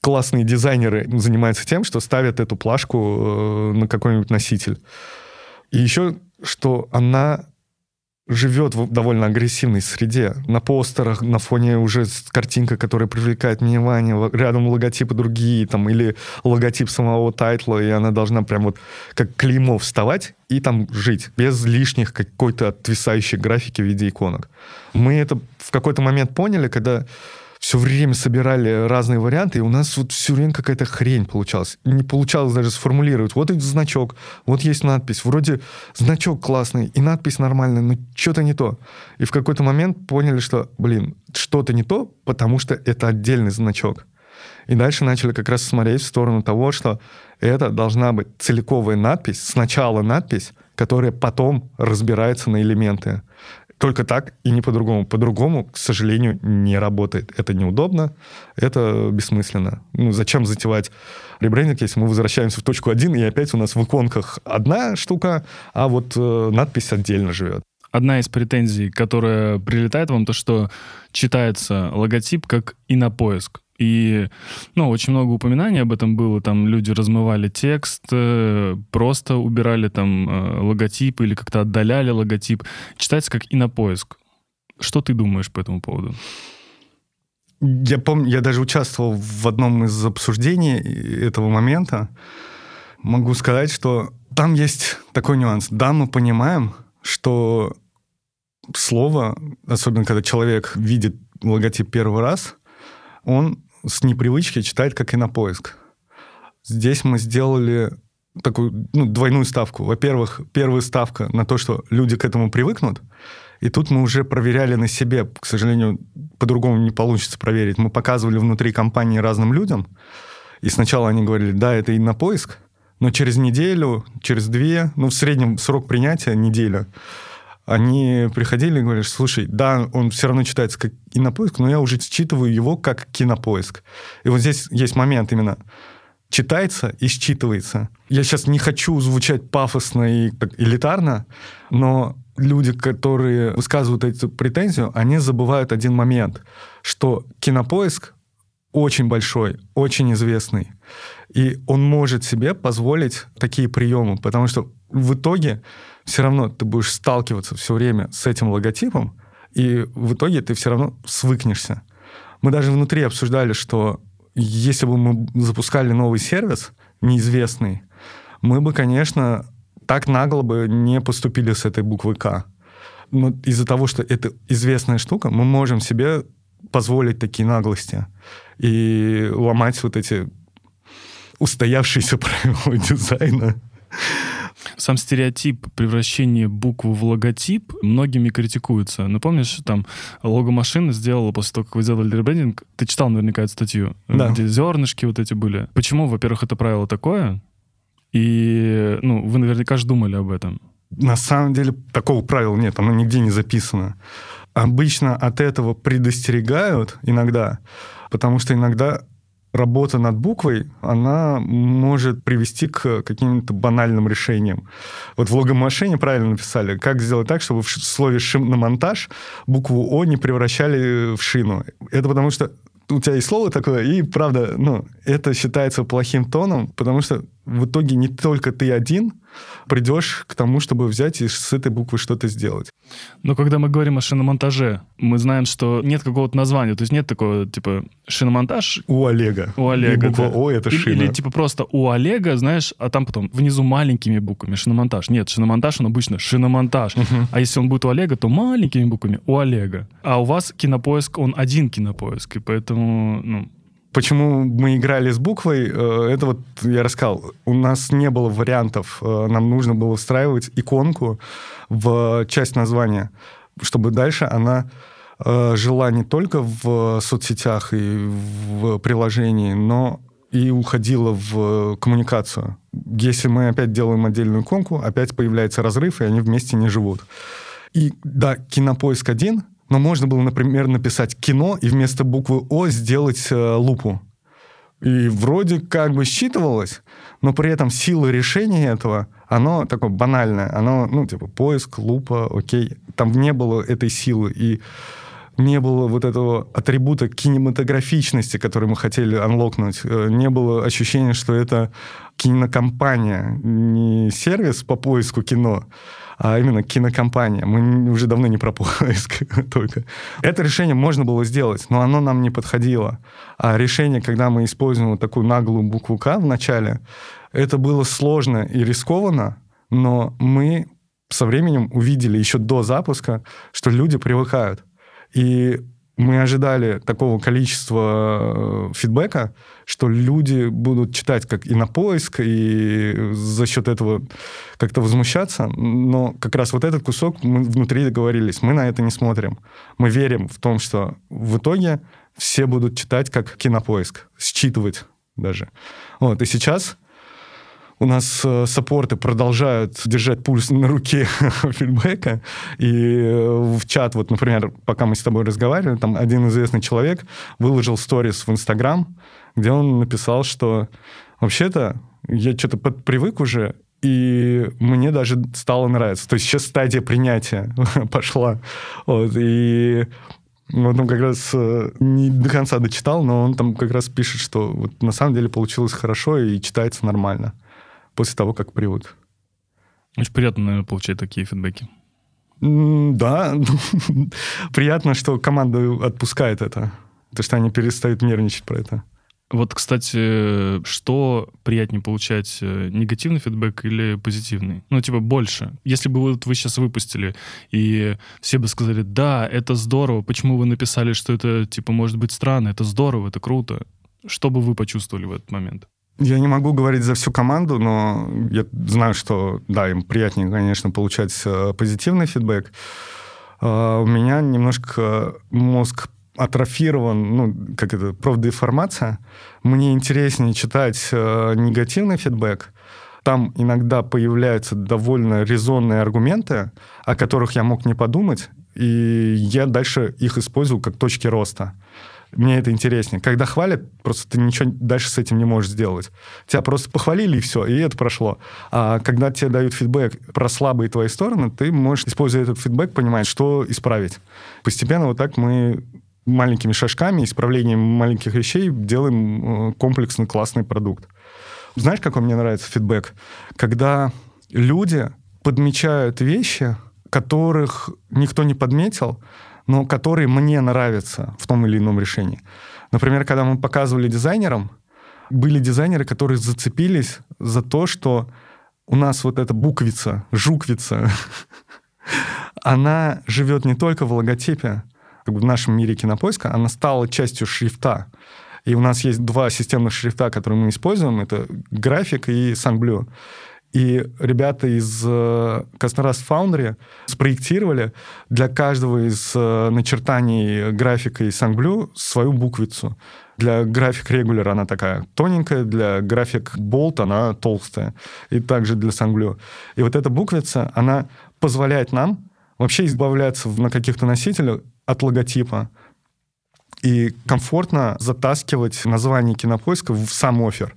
классные дизайнеры занимаются тем, что ставят эту плашку э, на какой-нибудь носитель. И еще, что она живет в довольно агрессивной среде. На постерах, на фоне уже картинка, которая привлекает внимание, рядом логотипы другие, там, или логотип самого тайтла, и она должна прям вот как клеймо вставать и там жить, без лишних какой-то отвисающей графики в виде иконок. Мы это в какой-то момент поняли, когда все время собирали разные варианты, и у нас вот все время какая-то хрень получалась. Не получалось даже сформулировать. Вот этот значок, вот есть надпись. Вроде значок классный, и надпись нормальная, но что-то не то. И в какой-то момент поняли, что, блин, что-то не то, потому что это отдельный значок. И дальше начали как раз смотреть в сторону того, что это должна быть целиковая надпись, сначала надпись, которая потом разбирается на элементы. Только так и не по-другому. По-другому, к сожалению, не работает. Это неудобно, это бессмысленно. Ну, зачем затевать ребрендинг, если мы возвращаемся в точку один, и опять у нас в иконках одна штука, а вот э, надпись отдельно живет. Одна из претензий, которая прилетает вам, то, что читается логотип как и на поиск. И, ну, очень много упоминаний об этом было. Там люди размывали текст, э, просто убирали там э, логотип или как-то отдаляли логотип. Читается как и на поиск. Что ты думаешь по этому поводу? Я помню, я даже участвовал в одном из обсуждений этого момента. Могу сказать, что там есть такой нюанс. Да, мы понимаем, что слово, особенно когда человек видит логотип первый раз, он с непривычки читает как кинопоиск. Здесь мы сделали такую ну, двойную ставку. Во-первых, первая ставка на то, что люди к этому привыкнут, и тут мы уже проверяли на себе. К сожалению, по-другому не получится проверить. Мы показывали внутри компании разным людям, и сначала они говорили, да, это и на поиск, но через неделю, через две, ну, в среднем срок принятия неделя, они приходили и говорили, слушай, да, он все равно читается как кинопоиск, но я уже считываю его как кинопоиск. И вот здесь есть момент именно читается и считывается. Я сейчас не хочу звучать пафосно и элитарно, но люди, которые высказывают эту претензию, они забывают один момент, что кинопоиск очень большой, очень известный. И он может себе позволить такие приемы, потому что в итоге все равно ты будешь сталкиваться все время с этим логотипом, и в итоге ты все равно свыкнешься. Мы даже внутри обсуждали, что если бы мы запускали новый сервис, неизвестный, мы бы, конечно, так нагло бы не поступили с этой буквой «К». Но из-за того, что это известная штука, мы можем себе позволить такие наглости и ломать вот эти устоявшиеся правила дизайна. Сам стереотип превращения буквы в логотип многими критикуется. Ну, помнишь, там лого машины сделала после того, как вы сделали ребрендинг, ты читал наверняка эту статью, да. где зернышки вот эти были. Почему, во-первых, это правило такое? И, ну, вы наверняка же думали об этом. На самом деле такого правила нет, оно нигде не записано. Обычно от этого предостерегают иногда, потому что иногда работа над буквой, она может привести к каким-то банальным решениям. Вот в логомашине правильно написали, как сделать так, чтобы в слове «шиномонтаж» букву «О» не превращали в шину. Это потому что у тебя есть слово такое, и правда, ну, это считается плохим тоном, потому что в итоге не только ты один придешь к тому, чтобы взять и с этой буквы что-то сделать. Но когда мы говорим о шиномонтаже, мы знаем, что нет какого-то названия, то есть нет такого, типа, шиномонтаж... У Олега. У Олега, и буква да. О — это шина. Или, или, типа, просто у Олега, знаешь, а там потом внизу маленькими буквами шиномонтаж. Нет, шиномонтаж, он обычно шиномонтаж. Uh-huh. А если он будет у Олега, то маленькими буквами у Олега. А у вас кинопоиск, он один кинопоиск, и поэтому, ну, Почему мы играли с буквой, э, это вот я рассказал. У нас не было вариантов. Э, нам нужно было встраивать иконку в часть названия, чтобы дальше она э, жила не только в соцсетях и в приложении, но и уходила в коммуникацию. Если мы опять делаем отдельную иконку, опять появляется разрыв, и они вместе не живут. И да, кинопоиск один, но можно было, например, написать кино и вместо буквы О сделать э, лупу. И вроде как бы считывалось, но при этом сила решения этого, оно такое банальное. Оно, ну, типа, поиск, лупа, окей. Там не было этой силы. И не было вот этого атрибута кинематографичности, который мы хотели анлокнуть. Э, не было ощущения, что это кинокомпания, не сервис по поиску кино, а именно кинокомпания. Мы уже давно не про поиск только. Это решение можно было сделать, но оно нам не подходило. А решение, когда мы используем вот такую наглую букву «К» в начале, это было сложно и рискованно, но мы со временем увидели еще до запуска, что люди привыкают. И мы ожидали такого количества э, фидбэка, что люди будут читать как и на поиск, и за счет этого как-то возмущаться. Но как раз вот этот кусок мы внутри договорились. Мы на это не смотрим. Мы верим в том, что в итоге все будут читать как кинопоиск, считывать даже. Вот. И сейчас у нас э, саппорты продолжают держать пульс на руке фидбэка, и э, в чат, вот, например, пока мы с тобой разговаривали, там один известный человек выложил сторис в Инстаграм, где он написал, что вообще-то я что-то привык уже, и мне даже стало нравиться. То есть сейчас стадия принятия пошла. Вот, и он как раз э, не до конца дочитал, но он там как раз пишет, что вот на самом деле получилось хорошо и читается нормально после того, как привык. Очень приятно, наверное, получать такие фидбэки. Да, приятно, что команда отпускает это, то что они перестают нервничать про это. Вот, кстати, что приятнее получать, э, негативный фидбэк или позитивный? Ну, типа, больше. Если бы вот вы сейчас выпустили, и все бы сказали, да, это здорово, почему вы написали, что это, типа, может быть странно, это здорово, это круто. Что бы вы почувствовали в этот момент? Я не могу говорить за всю команду, но я знаю, что, да, им приятнее, конечно, получать э, позитивный фидбэк. А, у меня немножко мозг атрофирован, ну, как это, профдеформация. Мне интереснее читать э, негативный фидбэк. Там иногда появляются довольно резонные аргументы, о которых я мог не подумать, и я дальше их использую как точки роста. Мне это интереснее. Когда хвалят, просто ты ничего дальше с этим не можешь сделать. Тебя просто похвалили, и все, и это прошло. А когда тебе дают фидбэк про слабые твои стороны, ты можешь, используя этот фидбэк, понимать, что исправить. Постепенно вот так мы маленькими шажками, исправлением маленьких вещей делаем э, комплексный классный продукт. Знаешь, какой мне нравится фидбэк? Когда люди подмечают вещи, которых никто не подметил, но которые мне нравятся в том или ином решении. Например, когда мы показывали дизайнерам, были дизайнеры, которые зацепились за то, что у нас вот эта буквица, жуквица, она живет не только в логотипе, как бы в нашем мире кинопоиска, она стала частью шрифта. И у нас есть два системных шрифта, которые мы используем. Это график и SunBlue. И ребята из э, Foundry спроектировали для каждого из э, начертаний графика и SunBlue свою буквицу. Для график регуляр она такая тоненькая, для график болт она толстая. И также для SunBlue. И вот эта буквица, она позволяет нам вообще избавляться на каких-то носителях от логотипа и комфортно затаскивать название кинопоиска в сам офер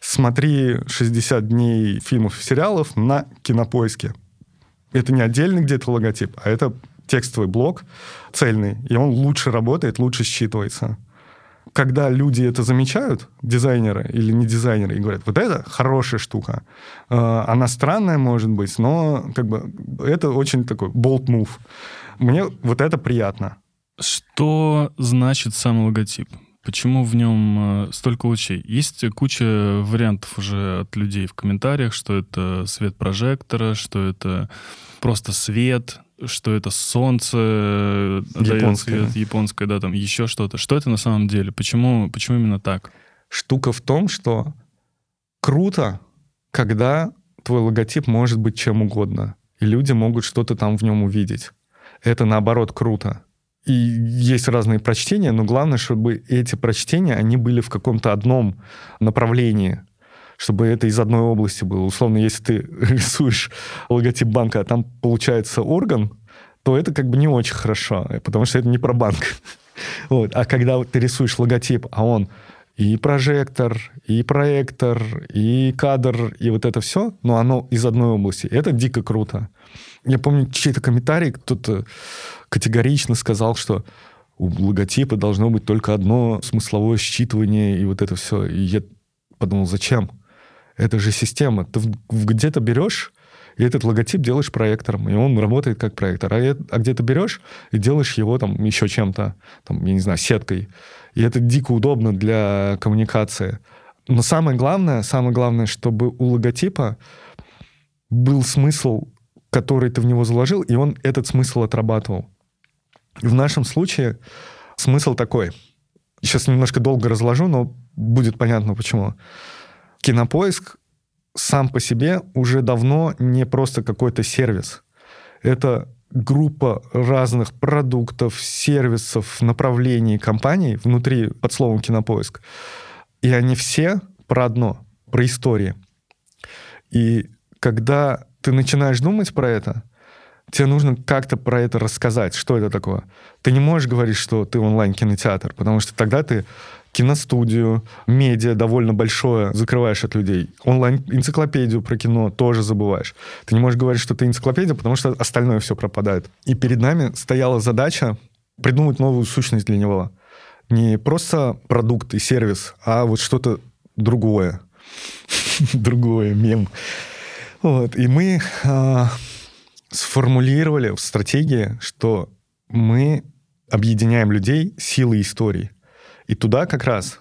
смотри 60 дней фильмов и сериалов на кинопоиске. Это не отдельный где-то логотип, а это текстовый блок цельный, и он лучше работает, лучше считывается. Когда люди это замечают, дизайнеры или не дизайнеры, и говорят, вот это хорошая штука, э, она странная, может быть, но как бы это очень такой bold move. Мне вот это приятно. Что значит сам логотип? Почему в нем э, столько лучей? Есть куча вариантов уже от людей в комментариях, что это свет прожектора, что это просто свет. что это солнце дает Японское. свет, японское, да, там еще что-то. Что это на самом деле? Почему, почему именно так? Штука в том, что круто, когда твой логотип может быть чем угодно, и люди могут что-то там в нем увидеть. Это, наоборот, круто. И есть разные прочтения, но главное, чтобы эти прочтения, они были в каком-то одном направлении, чтобы это из одной области было. Условно, если ты рисуешь логотип банка, а там получается орган, то это как бы не очень хорошо, потому что это не про банк. Вот. А когда ты рисуешь логотип, а он и прожектор, и проектор, и кадр, и вот это все, но оно из одной области. Это дико круто. Я помню чей-то комментарий, кто-то категорично сказал, что у логотипа должно быть только одно смысловое считывание, и вот это все. И я подумал, зачем? Это же система. Ты где-то берешь и этот логотип делаешь проектором, и он работает как проектор. А, а где-то берешь и делаешь его там еще чем-то, там, я не знаю, сеткой. И это дико удобно для коммуникации. Но самое главное, самое главное, чтобы у логотипа был смысл, который ты в него заложил, и он этот смысл отрабатывал. В нашем случае смысл такой. Сейчас немножко долго разложу, но будет понятно почему. Кинопоиск сам по себе уже давно не просто какой-то сервис. Это группа разных продуктов, сервисов, направлений компаний внутри под словом «кинопоиск». И они все про одно, про истории. И когда ты начинаешь думать про это, тебе нужно как-то про это рассказать, что это такое. Ты не можешь говорить, что ты онлайн-кинотеатр, потому что тогда ты киностудию, медиа довольно большое закрываешь от людей. Онлайн-энциклопедию про кино тоже забываешь. Ты не можешь говорить, что ты энциклопедия, потому что остальное все пропадает. И перед нами стояла задача придумать новую сущность для него. Не просто продукт и сервис, а вот что-то другое. Другое, мем. Вот. И мы э, сформулировали в стратегии, что мы объединяем людей силой истории. И туда как раз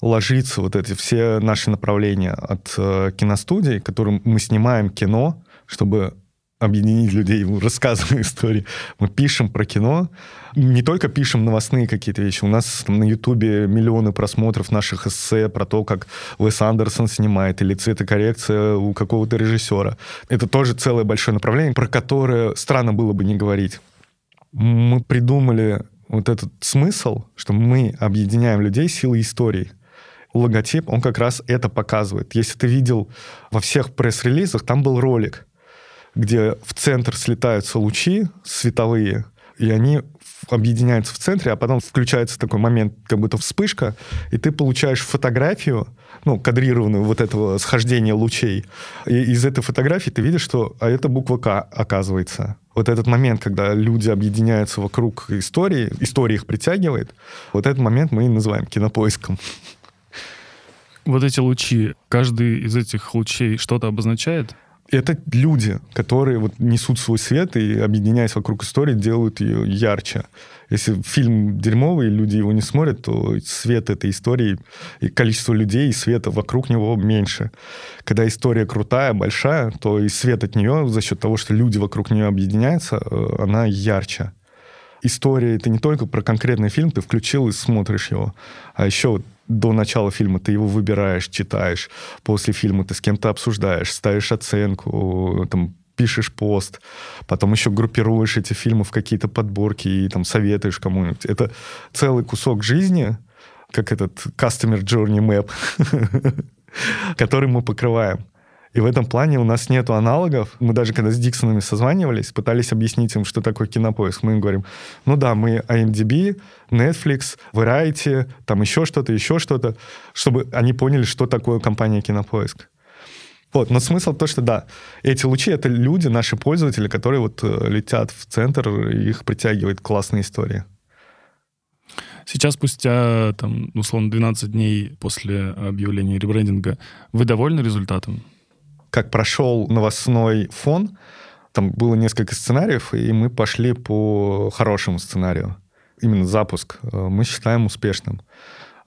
ложится вот эти все наши направления от э, киностудий, которым мы снимаем кино, чтобы объединить людей, рассказываем истории. Мы пишем про кино, не только пишем новостные какие-то вещи. У нас на Ютубе миллионы просмотров наших эссе про то, как Уэс Андерсон снимает, или цветокоррекция у какого-то режиссера. Это тоже целое большое направление, про которое странно было бы не говорить. Мы придумали вот этот смысл, что мы объединяем людей силой истории. Логотип, он как раз это показывает. Если ты видел во всех пресс-релизах, там был ролик, где в центр слетаются лучи световые, и они объединяются в центре, а потом включается такой момент, как будто вспышка, и ты получаешь фотографию, ну, кадрированную вот этого схождения лучей. И из этой фотографии ты видишь, что а это буква К, оказывается. Вот этот момент, когда люди объединяются вокруг истории, история их притягивает, вот этот момент мы и называем кинопоиском. Вот эти лучи, каждый из этих лучей что-то обозначает? Это люди, которые вот несут свой свет и, объединяясь вокруг истории, делают ее ярче. Если фильм дерьмовый, люди его не смотрят, то свет этой истории и количество людей и света вокруг него меньше. Когда история крутая, большая, то и свет от нее за счет того, что люди вокруг нее объединяются, э, она ярче. История — это не только про конкретный фильм, ты включил и смотришь его, а еще до начала фильма ты его выбираешь, читаешь, после фильма ты с кем-то обсуждаешь, ставишь оценку, там, пишешь пост, потом еще группируешь эти фильмы в какие-то подборки и там советуешь кому-нибудь. Это целый кусок жизни, как этот Customer Journey Map, который мы покрываем. И в этом плане у нас нет аналогов. Мы даже когда с Диксонами созванивались, пытались объяснить им, что такое кинопоиск. Мы им говорим, ну да, мы IMDb, Netflix, Variety, там еще что-то, еще что-то, чтобы они поняли, что такое компания Кинопоиск. Вот, но смысл то, что да, эти лучи — это люди, наши пользователи, которые вот э, летят в центр, их притягивает классная история. Сейчас, спустя, там, условно, 12 дней после объявления ребрендинга, вы довольны результатом? Как прошел новостной фон, там было несколько сценариев, и мы пошли по хорошему сценарию. Именно запуск э, мы считаем успешным.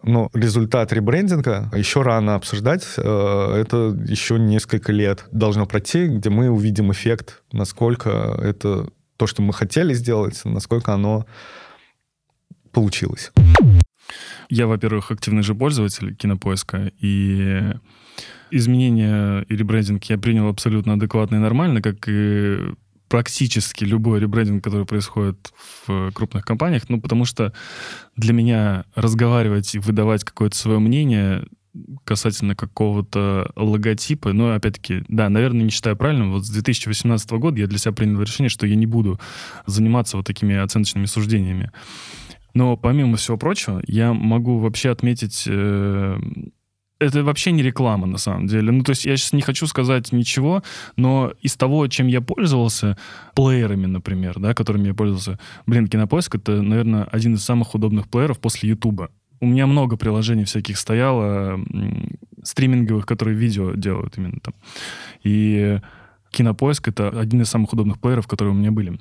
Но результат ребрендинга еще рано обсуждать. Э, это еще несколько лет должно пройти, где мы увидим эффект, насколько это то, что мы хотели сделать, насколько оно получилось. Я, во-первых, активный же пользователь кинопоиска, и изменения и ребрендинг я принял абсолютно адекватно и нормально, как и практически любой ребрендинг, который происходит в крупных компаниях, ну, потому что для меня разговаривать и выдавать какое-то свое мнение касательно какого-то логотипа, но, опять-таки, да, наверное, не считаю правильным, вот с 2018 года я для себя принял решение, что я не буду заниматься вот такими оценочными суждениями. Но помимо всего прочего, я могу вообще отметить э, это вообще не реклама, на самом деле. Ну, то есть я сейчас не хочу сказать ничего, но из того, чем я пользовался, плеерами, например, да, которыми я пользовался, блин, Кинопоиск — это, наверное, один из самых удобных плееров после Ютуба. У меня много приложений всяких стояло, стриминговых, которые видео делают именно там. И Кинопоиск — это один из самых удобных плееров, которые у меня были.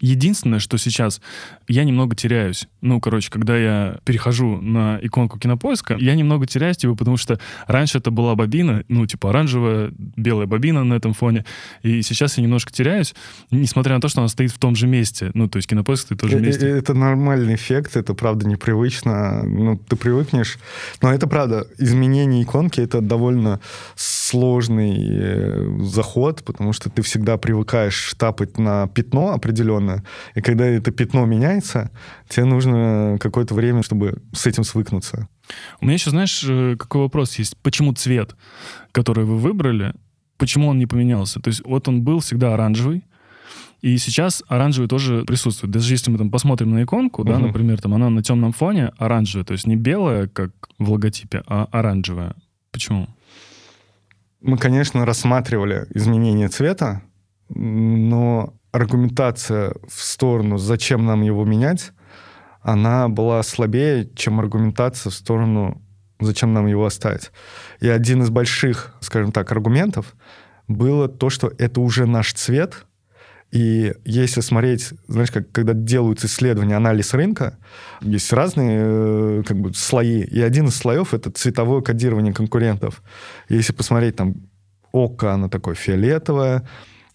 Единственное, что сейчас я немного теряюсь. Ну, короче, когда я перехожу на иконку кинопоиска, я немного теряюсь, типа, потому что раньше это была бобина, ну, типа, оранжевая, белая бобина на этом фоне, и сейчас я немножко теряюсь, несмотря на то, что она стоит в том же месте. Ну, то есть кинопоиск стоит в том же месте. Это нормальный эффект, это, правда, непривычно. Ну, ты привыкнешь. Но это, правда, изменение иконки — это довольно сложный э, заход, потому что ты всегда привыкаешь тапать на пятно определенное, определенно. И когда это пятно меняется, тебе нужно какое-то время, чтобы с этим свыкнуться. У меня еще, знаешь, э, какой вопрос есть? Почему цвет, который вы выбрали, почему он не поменялся? То есть вот он был всегда оранжевый, и сейчас оранжевый тоже присутствует. Даже если мы там посмотрим на иконку, угу. да, например, там она на темном фоне оранжевая, то есть не белая, как в логотипе, а оранжевая. Почему? Мы, конечно, рассматривали изменение цвета, но аргументация в сторону, зачем нам его менять, она была слабее, чем аргументация в сторону, зачем нам его оставить. И один из больших, скажем так, аргументов было то, что это уже наш цвет, и если смотреть, знаешь, как, когда делают исследования, анализ рынка, есть разные э, как бы, слои. И один из слоев — это цветовое кодирование конкурентов. Если посмотреть, там, ОКО, оно такое фиолетовое,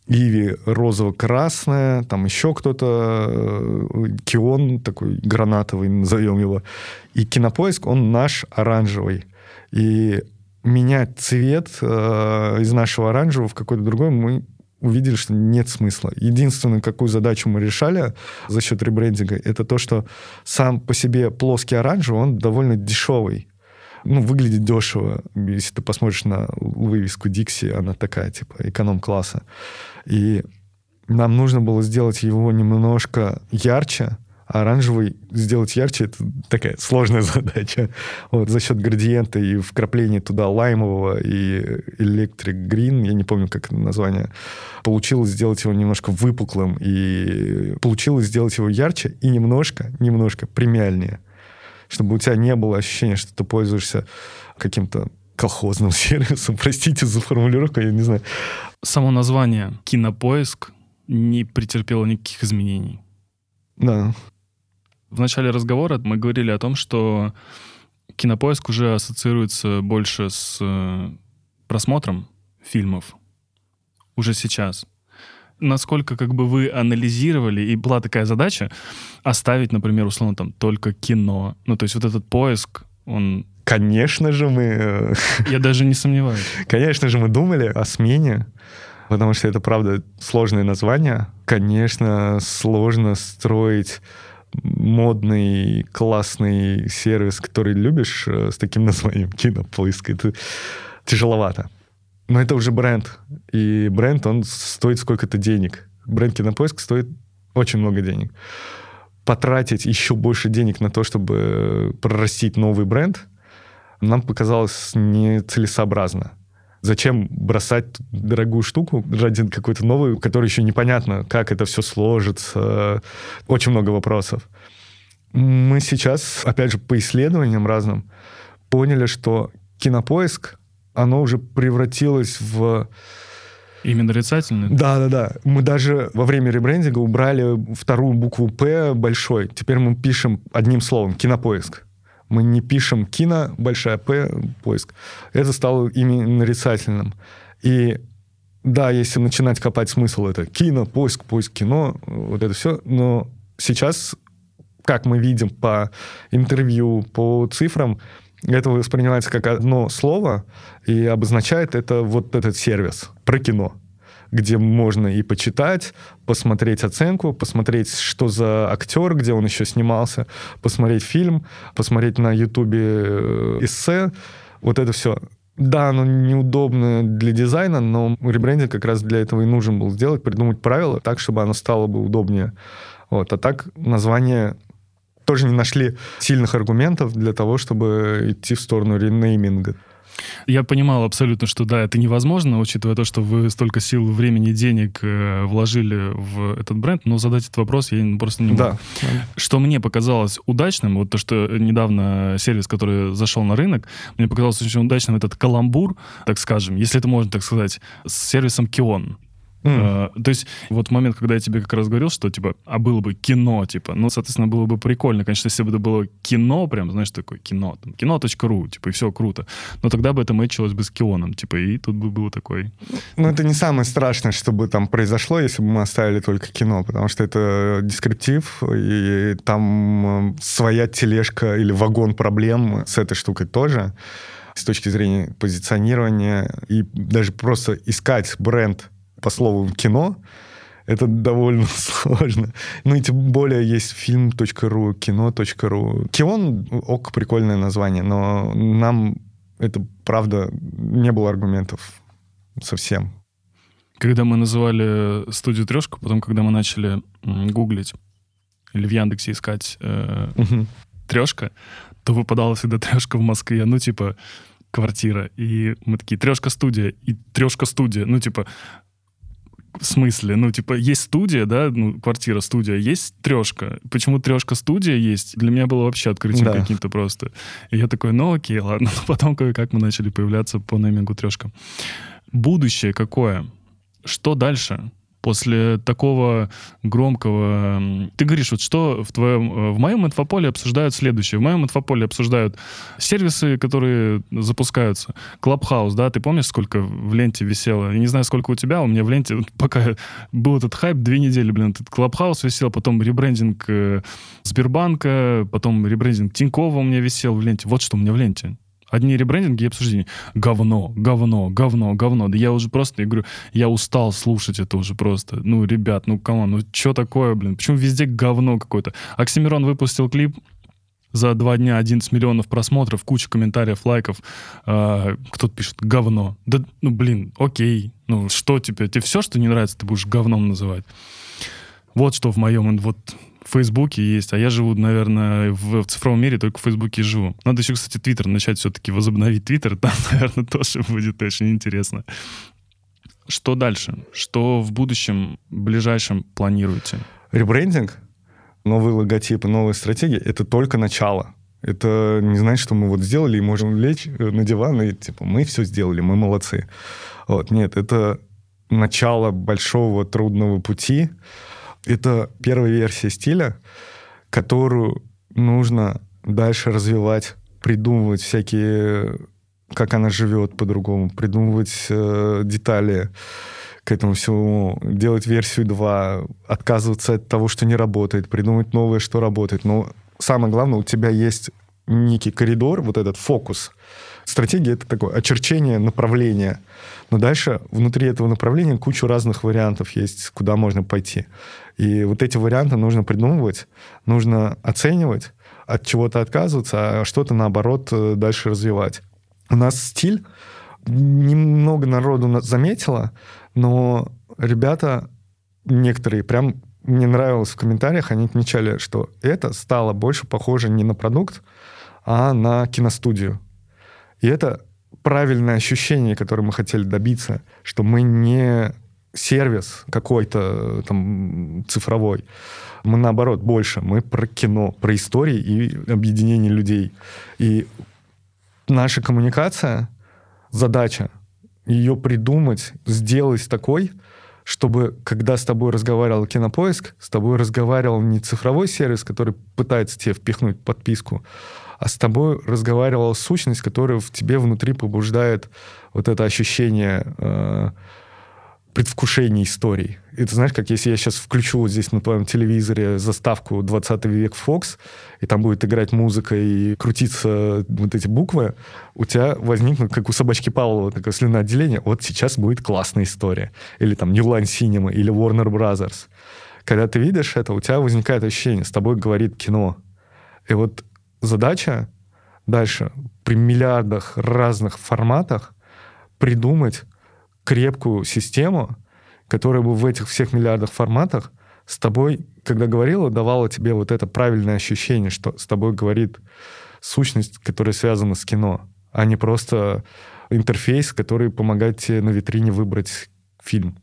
Иви розово-красная, там еще кто-то, э, Кион такой гранатовый, назовем его. И Кинопоиск, он наш оранжевый. И менять цвет э, из нашего оранжевого в какой-то другой мы увидели, что нет смысла. Единственную, какую задачу мы решали за счет ребрендинга, это то, что сам по себе плоский оранжевый, он довольно дешевый ну, выглядит дешево. Если ты посмотришь на вывеску Dixie, она такая, типа, эконом-класса. И нам нужно было сделать его немножко ярче, а оранжевый сделать ярче — это такая сложная задача. Вот за счет градиента и вкрапления туда лаймового и электрик грин, я не помню, как название, получилось сделать его немножко выпуклым, и получилось сделать его ярче и немножко, немножко премиальнее чтобы у тебя не было ощущения, что ты пользуешься каким-то колхозным сервисом. Простите за формулировку, я не знаю. Само название «Кинопоиск» не претерпело никаких изменений. Да. В начале разговора мы говорили о том, что кинопоиск уже ассоциируется больше с э, просмотром фильмов уже сейчас насколько как бы вы анализировали, и была такая задача оставить, например, условно, там, только кино. Ну, то есть вот этот поиск, он... Конечно же мы... Э, Я даже не сомневаюсь. Конечно же мы думали о смене, потому что это, правда, сложное название. Конечно, сложно строить модный, классный сервис, который любишь, э, с таким названием кинопоиск. Это тяжеловато. Но это уже бренд. И бренд, он стоит сколько-то денег. Бренд Кинопоиск стоит очень много денег. Потратить еще больше денег на то, чтобы прорастить новый бренд, нам показалось нецелесообразно. Зачем бросать дорогую штуку ради какой-то новой, которой еще непонятно, как это все сложится. Очень много вопросов. Мы сейчас, опять же, по исследованиям разным, поняли, что кинопоиск оно уже превратилось в... Именно нарицательное? Да, да, да. Мы даже во время ребрендинга убрали вторую букву «П» большой. Теперь мы пишем одним словом «кинопоиск». Мы не пишем «кино», большая «П», «поиск». Это стало именно нарицательным. И да, если начинать копать смысл, это кино, поиск, поиск кино, вот это все, но сейчас, как мы видим по интервью, по цифрам, это воспринимается как одно слово и обозначает это вот этот сервис про кино где можно и почитать, посмотреть оценку, посмотреть, что за актер, где он еще снимался, посмотреть фильм, посмотреть на Ютубе э, эссе. Вот это все. Да, оно неудобно для дизайна, но ребрендинг как раз для этого и нужен был сделать, придумать правила так, чтобы оно стало бы удобнее. Вот. А так название тоже не нашли сильных аргументов для того, чтобы идти в сторону ренейминга. Я понимал абсолютно, что да, это невозможно, учитывая то, что вы столько сил, времени, денег э, вложили в этот бренд, но задать этот вопрос я просто не мог. Да. Что мне показалось удачным, вот то, что недавно сервис, который зашел на рынок, мне показалось очень удачным этот каламбур, так скажем, если это можно так сказать, с сервисом Кион. Mm. то есть вот момент, когда я тебе как раз говорил, что типа, а было бы кино, типа, ну, соответственно, было бы прикольно, конечно, если бы это было кино, прям, знаешь, такое кино, там, кино.ру, типа, и все круто. Но тогда бы это мэчилось бы с Кионом, типа, и тут бы было такой... Ну, это не самое страшное, что бы там произошло, если бы мы оставили только кино, потому что это дескриптив, и там своя тележка или вагон проблем с этой штукой тоже с точки зрения позиционирования и даже просто искать бренд по слову кино, это довольно сложно. Ну и тем более есть фильм.ру, кино.ру. Кион, ок, прикольное название, но нам это, правда, не было аргументов совсем. Когда мы называли студию «Трешка», потом, когда мы начали гуглить или в Яндексе искать э, угу. «Трешка», то выпадала всегда «Трешка» в Москве, ну, типа, квартира. И мы такие, «Трешка студия» и «Трешка студия». Ну, типа, в смысле? Ну, типа, есть студия, да, ну, квартира, студия, есть трешка. Почему трешка студия есть? Для меня было вообще открытием да. каким-то просто. И я такой, ну окей, ладно. Потом как мы начали появляться по неймингу трешка. Будущее какое? Что дальше? После такого громкого... Ты говоришь, вот что в твоем... Э, в моем инфополе обсуждают следующее. В моем инфополе обсуждают сервисы, которые запускаются. Clubhouse, да, ты помнишь, сколько в ленте висело? Я не знаю, сколько у тебя, у меня в ленте, пока был этот хайп, две недели, блин, этот Clubhouse висел, потом ребрендинг э, Сбербанка, потом ребрендинг Тинькова у меня висел в ленте. Вот что у меня в ленте. Одни ребрендинги и обсуждения. Говно, говно, говно, говно. Да я уже просто, я говорю, я устал слушать это уже просто. Ну, ребят, ну, кому, ну, что такое, блин? Почему везде говно какое-то? Оксимирон выпустил клип, за два дня 11 миллионов просмотров, куча комментариев, лайков. Э, кто-то пишет говно. Да, ну блин, окей. Ну что тебе? Тебе все, что не нравится, ты будешь говном называть. Вот что в моем вот в Фейсбуке есть, а я живу, наверное, в, в цифровом мире только в Фейсбуке живу. Надо еще, кстати, Твиттер начать все-таки возобновить Твиттер, там, наверное, тоже будет очень интересно. Что дальше? Что в будущем, ближайшем планируете? Ребрендинг, новые логотипы, новые стратегии — это только начало. Это не значит, что мы вот сделали и можем лечь э, на диван и типа мы все сделали, мы молодцы. Вот, нет, это начало большого трудного пути, это первая версия стиля, которую нужно дальше развивать, придумывать всякие, как она живет по-другому, придумывать э, детали к этому всему, делать версию 2, отказываться от того, что не работает, придумать новое, что работает. Но самое главное, у тебя есть некий коридор, вот этот фокус. Стратегия — это такое очерчение направления. Но дальше внутри этого направления кучу разных вариантов есть, куда можно пойти. И вот эти варианты нужно придумывать, нужно оценивать, от чего-то отказываться, а что-то, наоборот, э, дальше развивать. У нас стиль немного народу заметило, но ребята некоторые прям мне нравилось в комментариях, они отмечали, что это стало больше похоже не на продукт, а на киностудию. И это правильное ощущение, которое мы хотели добиться, что мы не сервис какой-то там цифровой. Мы наоборот больше. Мы про кино, про истории и объединение людей. И наша коммуникация, задача ее придумать, сделать такой, чтобы, когда с тобой разговаривал Кинопоиск, с тобой разговаривал не цифровой сервис, который пытается тебе впихнуть подписку, а с тобой разговаривала сущность, которая в тебе внутри побуждает вот это ощущение э, предвкушение историй. И ты знаешь, как если я сейчас включу вот здесь на твоем телевизоре заставку 20 век Fox, и там будет играть музыка и крутиться вот эти буквы, у тебя возникнет, как у собачки Павлова, такое слюноотделение, вот сейчас будет классная история. Или там New Line Cinema, или Warner Brothers. Когда ты видишь это, у тебя возникает ощущение, с тобой говорит кино. И вот задача дальше при миллиардах разных форматах придумать крепкую систему, которая бы в этих всех миллиардах форматах с тобой, когда говорила, давала тебе вот это правильное ощущение, что с тобой говорит сущность, которая связана с кино, а не просто интерфейс, который помогает тебе на витрине выбрать фильм.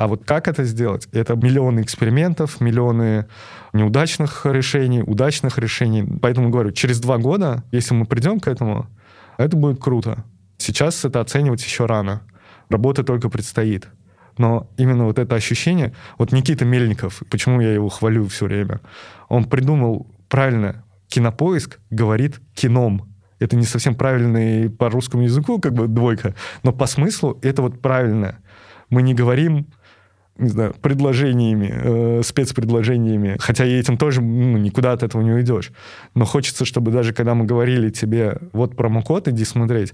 А вот как это сделать? Это миллионы экспериментов, миллионы неудачных решений, удачных решений. Поэтому говорю, через два года, если мы придем к этому, это будет круто. Сейчас это оценивать еще рано. Работа только предстоит. Но именно вот это ощущение... Вот Никита Мельников, почему я его хвалю все время, он придумал правильно, кинопоиск говорит кином. Это не совсем правильный по русскому языку, как бы двойка, но по смыслу это вот правильно. Мы не говорим не знаю, предложениями, э, спецпредложениями, хотя и этим тоже ну, никуда от этого не уйдешь. Но хочется, чтобы даже когда мы говорили тебе, вот промокод, иди смотреть,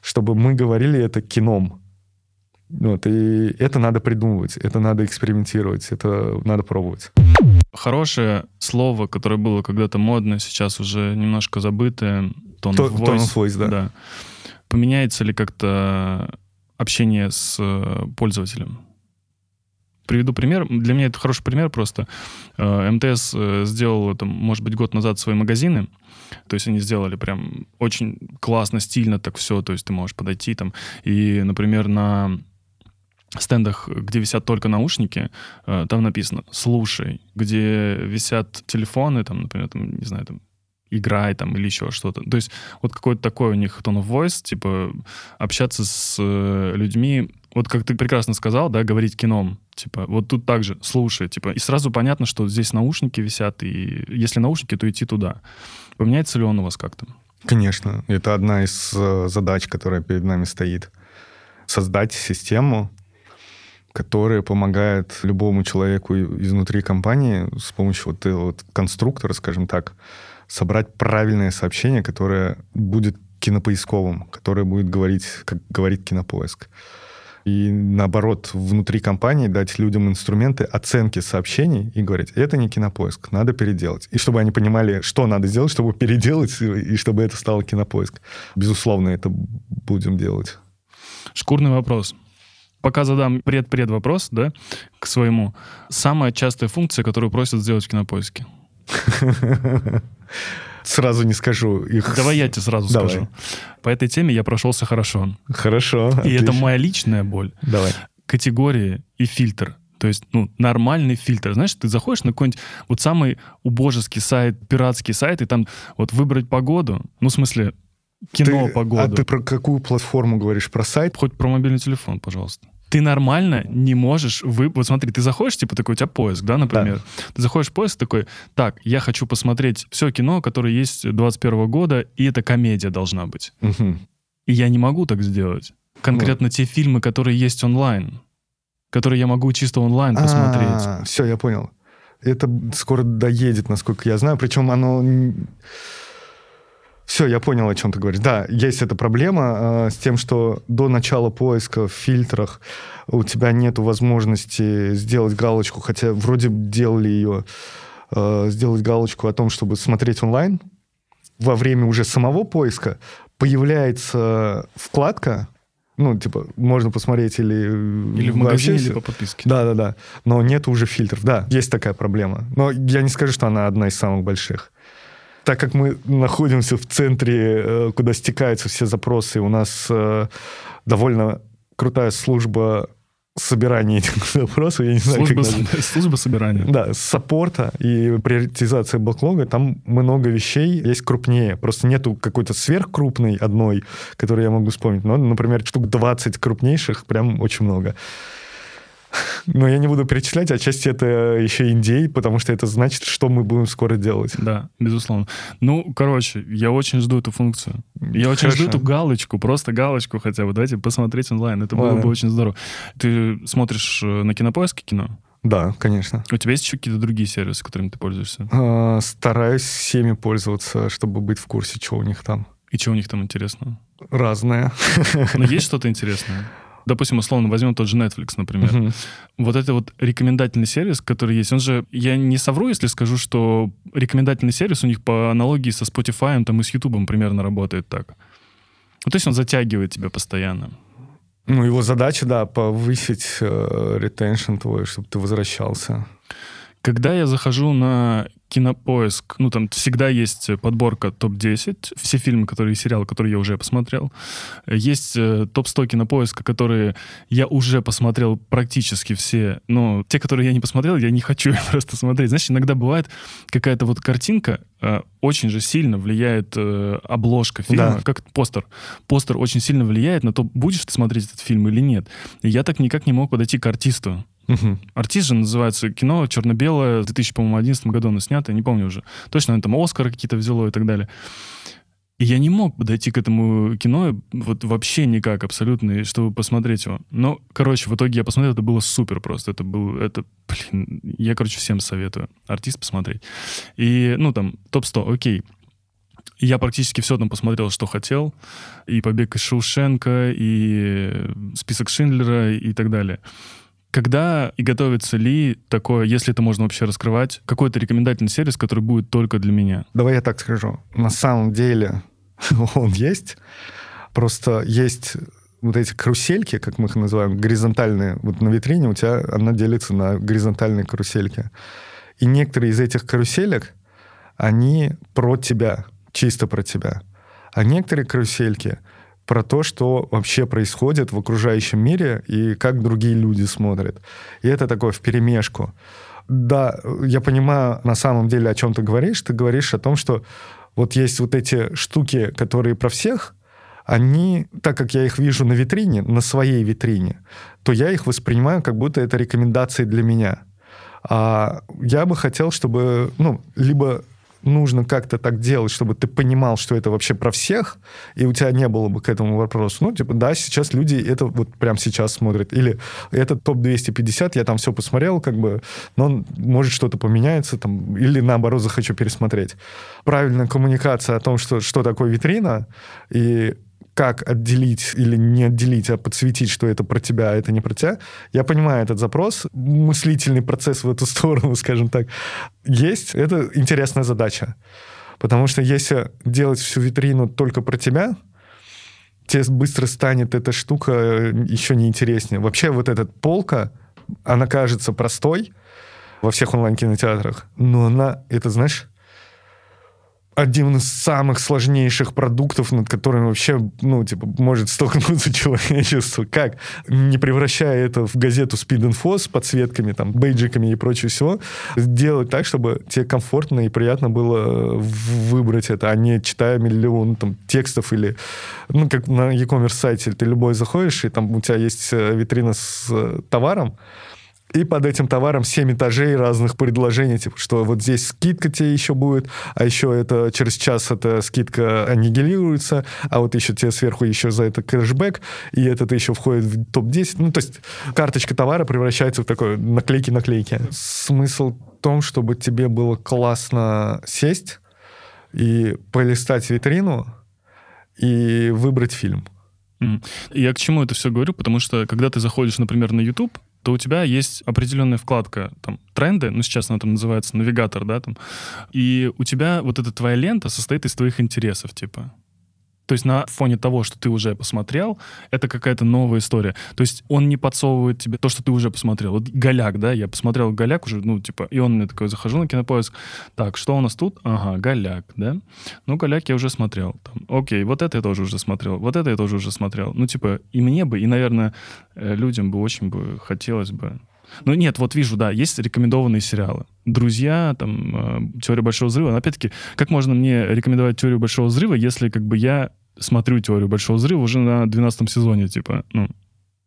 чтобы мы говорили это кином. Вот, и это надо придумывать, это надо экспериментировать, это надо пробовать. Хорошее слово, которое было когда-то модно, сейчас уже немножко забытое, tone of voice. Tone of voice да. да. Поменяется ли как-то общение с э, пользователем? Приведу пример. Для меня это хороший пример просто. Э, МТС э, сделал, там, может быть, год назад свои магазины. То есть они сделали прям очень классно, стильно так все. То есть ты можешь подойти там и, например, на стендах, где висят только наушники, э, там написано «слушай», где висят телефоны, там, например, там, не знаю, там, играй там или еще что-то. То есть вот какой-то такой у них tone of voice, типа общаться с людьми вот как ты прекрасно сказал, да, говорить кином. Типа, вот тут также слушай, типа, и сразу понятно, что здесь наушники висят, и если наушники, то идти туда. Поменяется ли он у вас как-то? Конечно. Это одна из э, задач, которая перед нами стоит. Создать систему, которая помогает любому человеку изнутри компании с помощью вот этого вот конструктора, скажем так, собрать правильное сообщение, которое будет кинопоисковым, которое будет говорить, как говорит кинопоиск и наоборот внутри компании дать людям инструменты оценки сообщений и говорить, это не кинопоиск, надо переделать. И чтобы они понимали, что надо сделать, чтобы переделать, и чтобы это стало кинопоиск. Безусловно, это будем делать. Шкурный вопрос. Пока задам пред-пред вопрос, да, к своему. Самая частая функция, которую просят сделать в кинопоиске? сразу не скажу их. Давай я тебе сразу Давай. скажу. По этой теме я прошелся хорошо. Хорошо. И отлично. это моя личная боль. Давай. Категории и фильтр. То есть, ну, нормальный фильтр. Знаешь, ты заходишь на какой-нибудь вот самый убожеский сайт, пиратский сайт, и там вот выбрать погоду, ну, в смысле, кино ты, погоду. А ты про какую платформу говоришь? Про сайт? Хоть про мобильный телефон, пожалуйста ты нормально не можешь... Вы... Вот смотри, ты заходишь, типа такой, у тебя поиск, да, например? Да. Ты заходишь в поиск такой, так, я хочу посмотреть все кино, которое есть 21 года, и это комедия должна быть. Угу. И я не могу так сделать. Конкретно ну. те фильмы, которые есть онлайн, которые я могу чисто онлайн а, посмотреть. Все, я понял. Это скоро доедет, насколько я знаю. Причем оно все, я понял, о чем ты говоришь. Да, есть эта проблема э, с тем, что до начала поиска в фильтрах у тебя нет возможности сделать галочку, хотя вроде делали ее, э, сделать галочку о том, чтобы смотреть онлайн. Во время уже самого поиска появляется вкладка, ну, типа, можно посмотреть или... Или в магазине, или по подписке. Да-да-да. Но нет уже фильтров. Да, есть такая проблема. Но я не скажу, что она одна из самых больших так как мы находимся в центре, э, куда стекаются все запросы, у нас э, довольно крутая служба собирания этих запросов, я не знаю, служба, как Служба собирания. Да, саппорта и приоритизация бэклога, там много вещей есть крупнее. Просто нету какой-то сверхкрупной одной, которую я могу вспомнить. Но, например, штук 20 крупнейших, прям очень много. Но я не буду перечислять, отчасти это еще индей, потому что это значит, что мы будем скоро делать. Да, безусловно. Ну, короче, я очень жду эту функцию. Я очень Хорошо. жду эту галочку, просто галочку хотя бы. Давайте посмотреть онлайн. Это было Ладно. бы очень здорово. Ты смотришь э, на кинопоиске кино? Да, конечно. У тебя есть еще какие-то другие сервисы, которыми ты пользуешься? А, Стараюсь всеми пользоваться, чтобы быть в курсе, что у них там. И что у них там интересного? Разное. Но есть что-то интересное? Допустим, условно, возьмем тот же Netflix, например. Мгм. Вот это вот рекомендательный сервис, который есть, он же, я не совру, если скажу, что рекомендательный сервис у них по аналогии со Spotify там и с YouTube примерно работает так. Ну, то есть он затягивает тебя постоянно. Ну, его задача, да, повысить э, ретеншн твой, чтобы ты возвращался. Когда я захожу на кинопоиск, ну, там всегда есть подборка топ-10, все фильмы, которые, сериалы, которые я уже посмотрел. Есть э, топ-100 кинопоиска, которые я уже посмотрел практически все, но те, которые я не посмотрел, я не хочу просто смотреть. Знаешь, иногда бывает какая-то вот картинка, э, очень же сильно влияет э, обложка фильма, Да. как постер. Постер очень сильно влияет на то, будешь ты смотреть этот фильм или нет. И я так никак не мог подойти к артисту. Артист же называется кино черно-белое, в 2011 году оно снято, не помню уже. Точно, оно там Оскары какие-то взяло и так далее. И я не мог подойти к этому кино вот вообще никак абсолютно, чтобы посмотреть его. Но, короче, в итоге я посмотрел, это было супер просто. Это был, это, блин, я, короче, всем советую. Артист посмотреть. И, ну, там, топ-100, окей. Я практически все там посмотрел, что хотел. И «Побег из Шоушенка», и «Список Шиндлера», и так далее. Когда и готовится ли такое, если это можно вообще раскрывать, какой-то рекомендательный сервис, который будет только для меня? Давай я так скажу. На самом деле он есть. Просто есть вот эти карусельки, как мы их называем, горизонтальные. Вот на витрине у тебя она делится на горизонтальные карусельки. И некоторые из этих каруселек, они про тебя, чисто про тебя. А некоторые карусельки про то, что вообще происходит в окружающем мире и как другие люди смотрят. И это такое вперемешку. Да, я понимаю на самом деле, о чем ты говоришь. Ты говоришь о том, что вот есть вот эти штуки, которые про всех, они, так как я их вижу на витрине, на своей витрине, то я их воспринимаю, как будто это рекомендации для меня. А я бы хотел, чтобы, ну, либо нужно как-то так делать, чтобы ты понимал, что это вообще про всех, и у тебя не было бы к этому вопроса. Ну, типа, да, сейчас люди это вот прямо сейчас смотрят. Или этот топ-250, я там все посмотрел, как бы, но может что-то поменяется, там, или наоборот захочу пересмотреть. Правильная коммуникация о том, что, что такое витрина, и как отделить или не отделить, а подсветить, что это про тебя, а это не про тебя. Я понимаю этот запрос, мыслительный процесс в эту сторону, скажем так, есть. Это интересная задача. Потому что если делать всю витрину только про тебя, тебе быстро станет эта штука еще неинтереснее. Вообще вот эта полка, она кажется простой во всех онлайн-кинотеатрах, но она, это знаешь, один из самых сложнейших продуктов, над которыми вообще, ну, типа, может столкнуться человечество. Как? Не превращая это в газету Speed Info с подсветками, там, бейджиками и прочее всего, сделать так, чтобы тебе комфортно и приятно было выбрать это, а не читая миллион там, текстов или, ну, как на e-commerce сайте, ты любой заходишь, и там у тебя есть э, витрина с э, товаром, и под этим товаром 7 этажей разных предложений, типа, что вот здесь скидка тебе еще будет, а еще это через час эта скидка аннигилируется, а вот еще тебе сверху еще за это кэшбэк, и этот еще входит в топ-10. Ну, то есть карточка товара превращается в такой наклейки-наклейки. Смысл в том, чтобы тебе было классно сесть и полистать витрину и выбрать фильм. Я к чему это все говорю? Потому что, когда ты заходишь, например, на YouTube, то у тебя есть определенная вкладка, там, тренды, ну, сейчас она там называется навигатор, да, там, и у тебя вот эта твоя лента состоит из твоих интересов, типа. То есть на фоне того, что ты уже посмотрел, это какая-то новая история. То есть он не подсовывает тебе то, что ты уже посмотрел. Вот «Голяк», да, я посмотрел «Голяк» уже, ну, типа, и он мне такой, захожу на кинопоиск, так, что у нас тут? Ага, «Голяк», да? Ну, «Голяк» я уже смотрел. Там, окей, вот это я тоже уже смотрел, вот это я тоже уже смотрел. Ну, типа, и мне бы, и, наверное, э, людям бы очень бы хотелось бы ну нет, вот вижу, да, есть рекомендованные сериалы. «Друзья», там, э, «Теория большого взрыва». Но опять-таки, как можно мне рекомендовать «Теорию большого взрыва», если как бы я смотрю «Теорию большого взрыва» уже на 12 сезоне, типа, ну,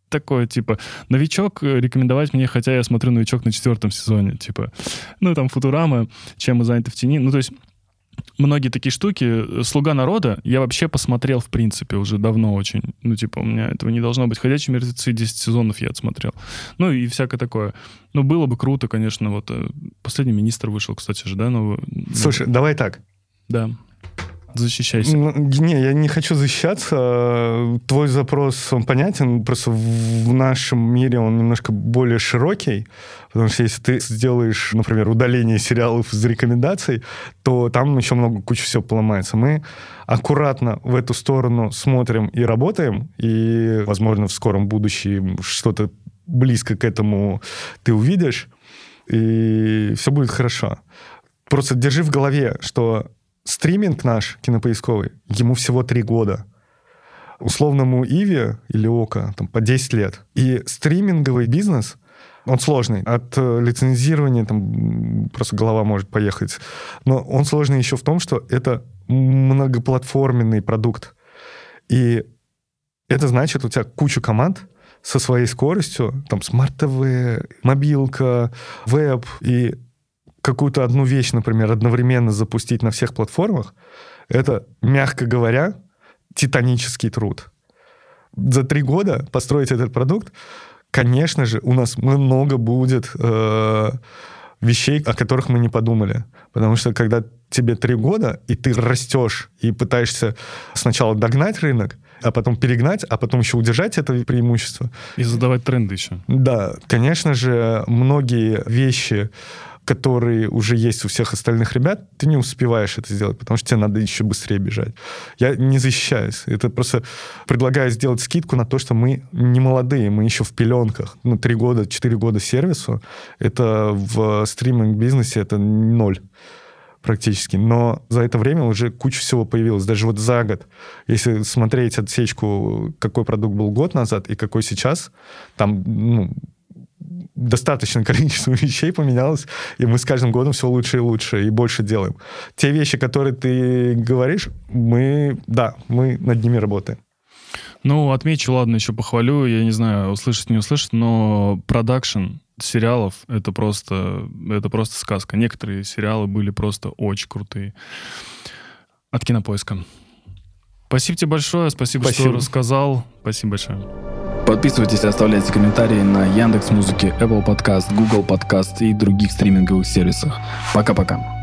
такое, типа, новичок рекомендовать мне, хотя я смотрю новичок на четвертом сезоне, типа, ну, там, Футурама, чем мы заняты в тени. Ну, то есть многие такие штуки. «Слуга народа» я вообще посмотрел, в принципе, уже давно очень. Ну, типа, у меня этого не должно быть. «Ходячие мертвецы» 10 сезонов я отсмотрел. Ну, и всякое такое. Ну, было бы круто, конечно, вот. Э, последний министр вышел, кстати же, да? Новый, Слушай, давай так. Да. Защищайся. Не, я не хочу защищаться. Твой запрос, он понятен. Просто в нашем мире он немножко более широкий. Потому что если ты сделаешь, например, удаление сериалов из рекомендаций, то там еще много, куча всего поломается. Мы аккуратно в эту сторону смотрим и работаем, и, возможно, в скором будущем что-то близко к этому ты увидишь, и все будет хорошо. Просто держи в голове, что стриминг наш кинопоисковый, ему всего три года. Условному Иви или Ока там, по 10 лет. И стриминговый бизнес, он сложный. От э, лицензирования там просто голова может поехать. Но он сложный еще в том, что это многоплатформенный продукт. И это значит, у тебя куча команд со своей скоростью, там, smart TV, мобилка, веб, и какую-то одну вещь, например, одновременно запустить на всех платформах, это, мягко говоря, титанический труд. За три года построить этот продукт, конечно же, у нас много будет э, вещей, о которых мы не подумали. Потому что когда тебе три года, и ты растешь, и пытаешься сначала догнать рынок, а потом перегнать, а потом еще удержать это преимущество. И задавать тренды еще. Да, конечно же, многие вещи которые уже есть у всех остальных ребят, ты не успеваешь это сделать, потому что тебе надо еще быстрее бежать. Я не защищаюсь. Это просто предлагаю сделать скидку на то, что мы не молодые, мы еще в пеленках. Ну, три года, четыре года сервису, это в стриминг-бизнесе это ноль практически. Но за это время уже куча всего появилось. Даже вот за год, если смотреть отсечку, какой продукт был год назад и какой сейчас, там ну, достаточное количество вещей поменялось, и мы с каждым годом все лучше и лучше, и больше делаем. Те вещи, которые ты говоришь, мы, да, мы над ними работаем. Ну, отмечу, ладно, еще похвалю, я не знаю, услышать, не услышать, но продакшн сериалов это просто, это просто сказка. Некоторые сериалы были просто очень крутые. От кинопоиска. Спасибо тебе большое, спасибо, спасибо. что рассказал. Спасибо большое. Подписывайтесь и оставляйте комментарии на Яндекс Музыке, Apple Podcast, Google Podcast и других стриминговых сервисах. Пока-пока.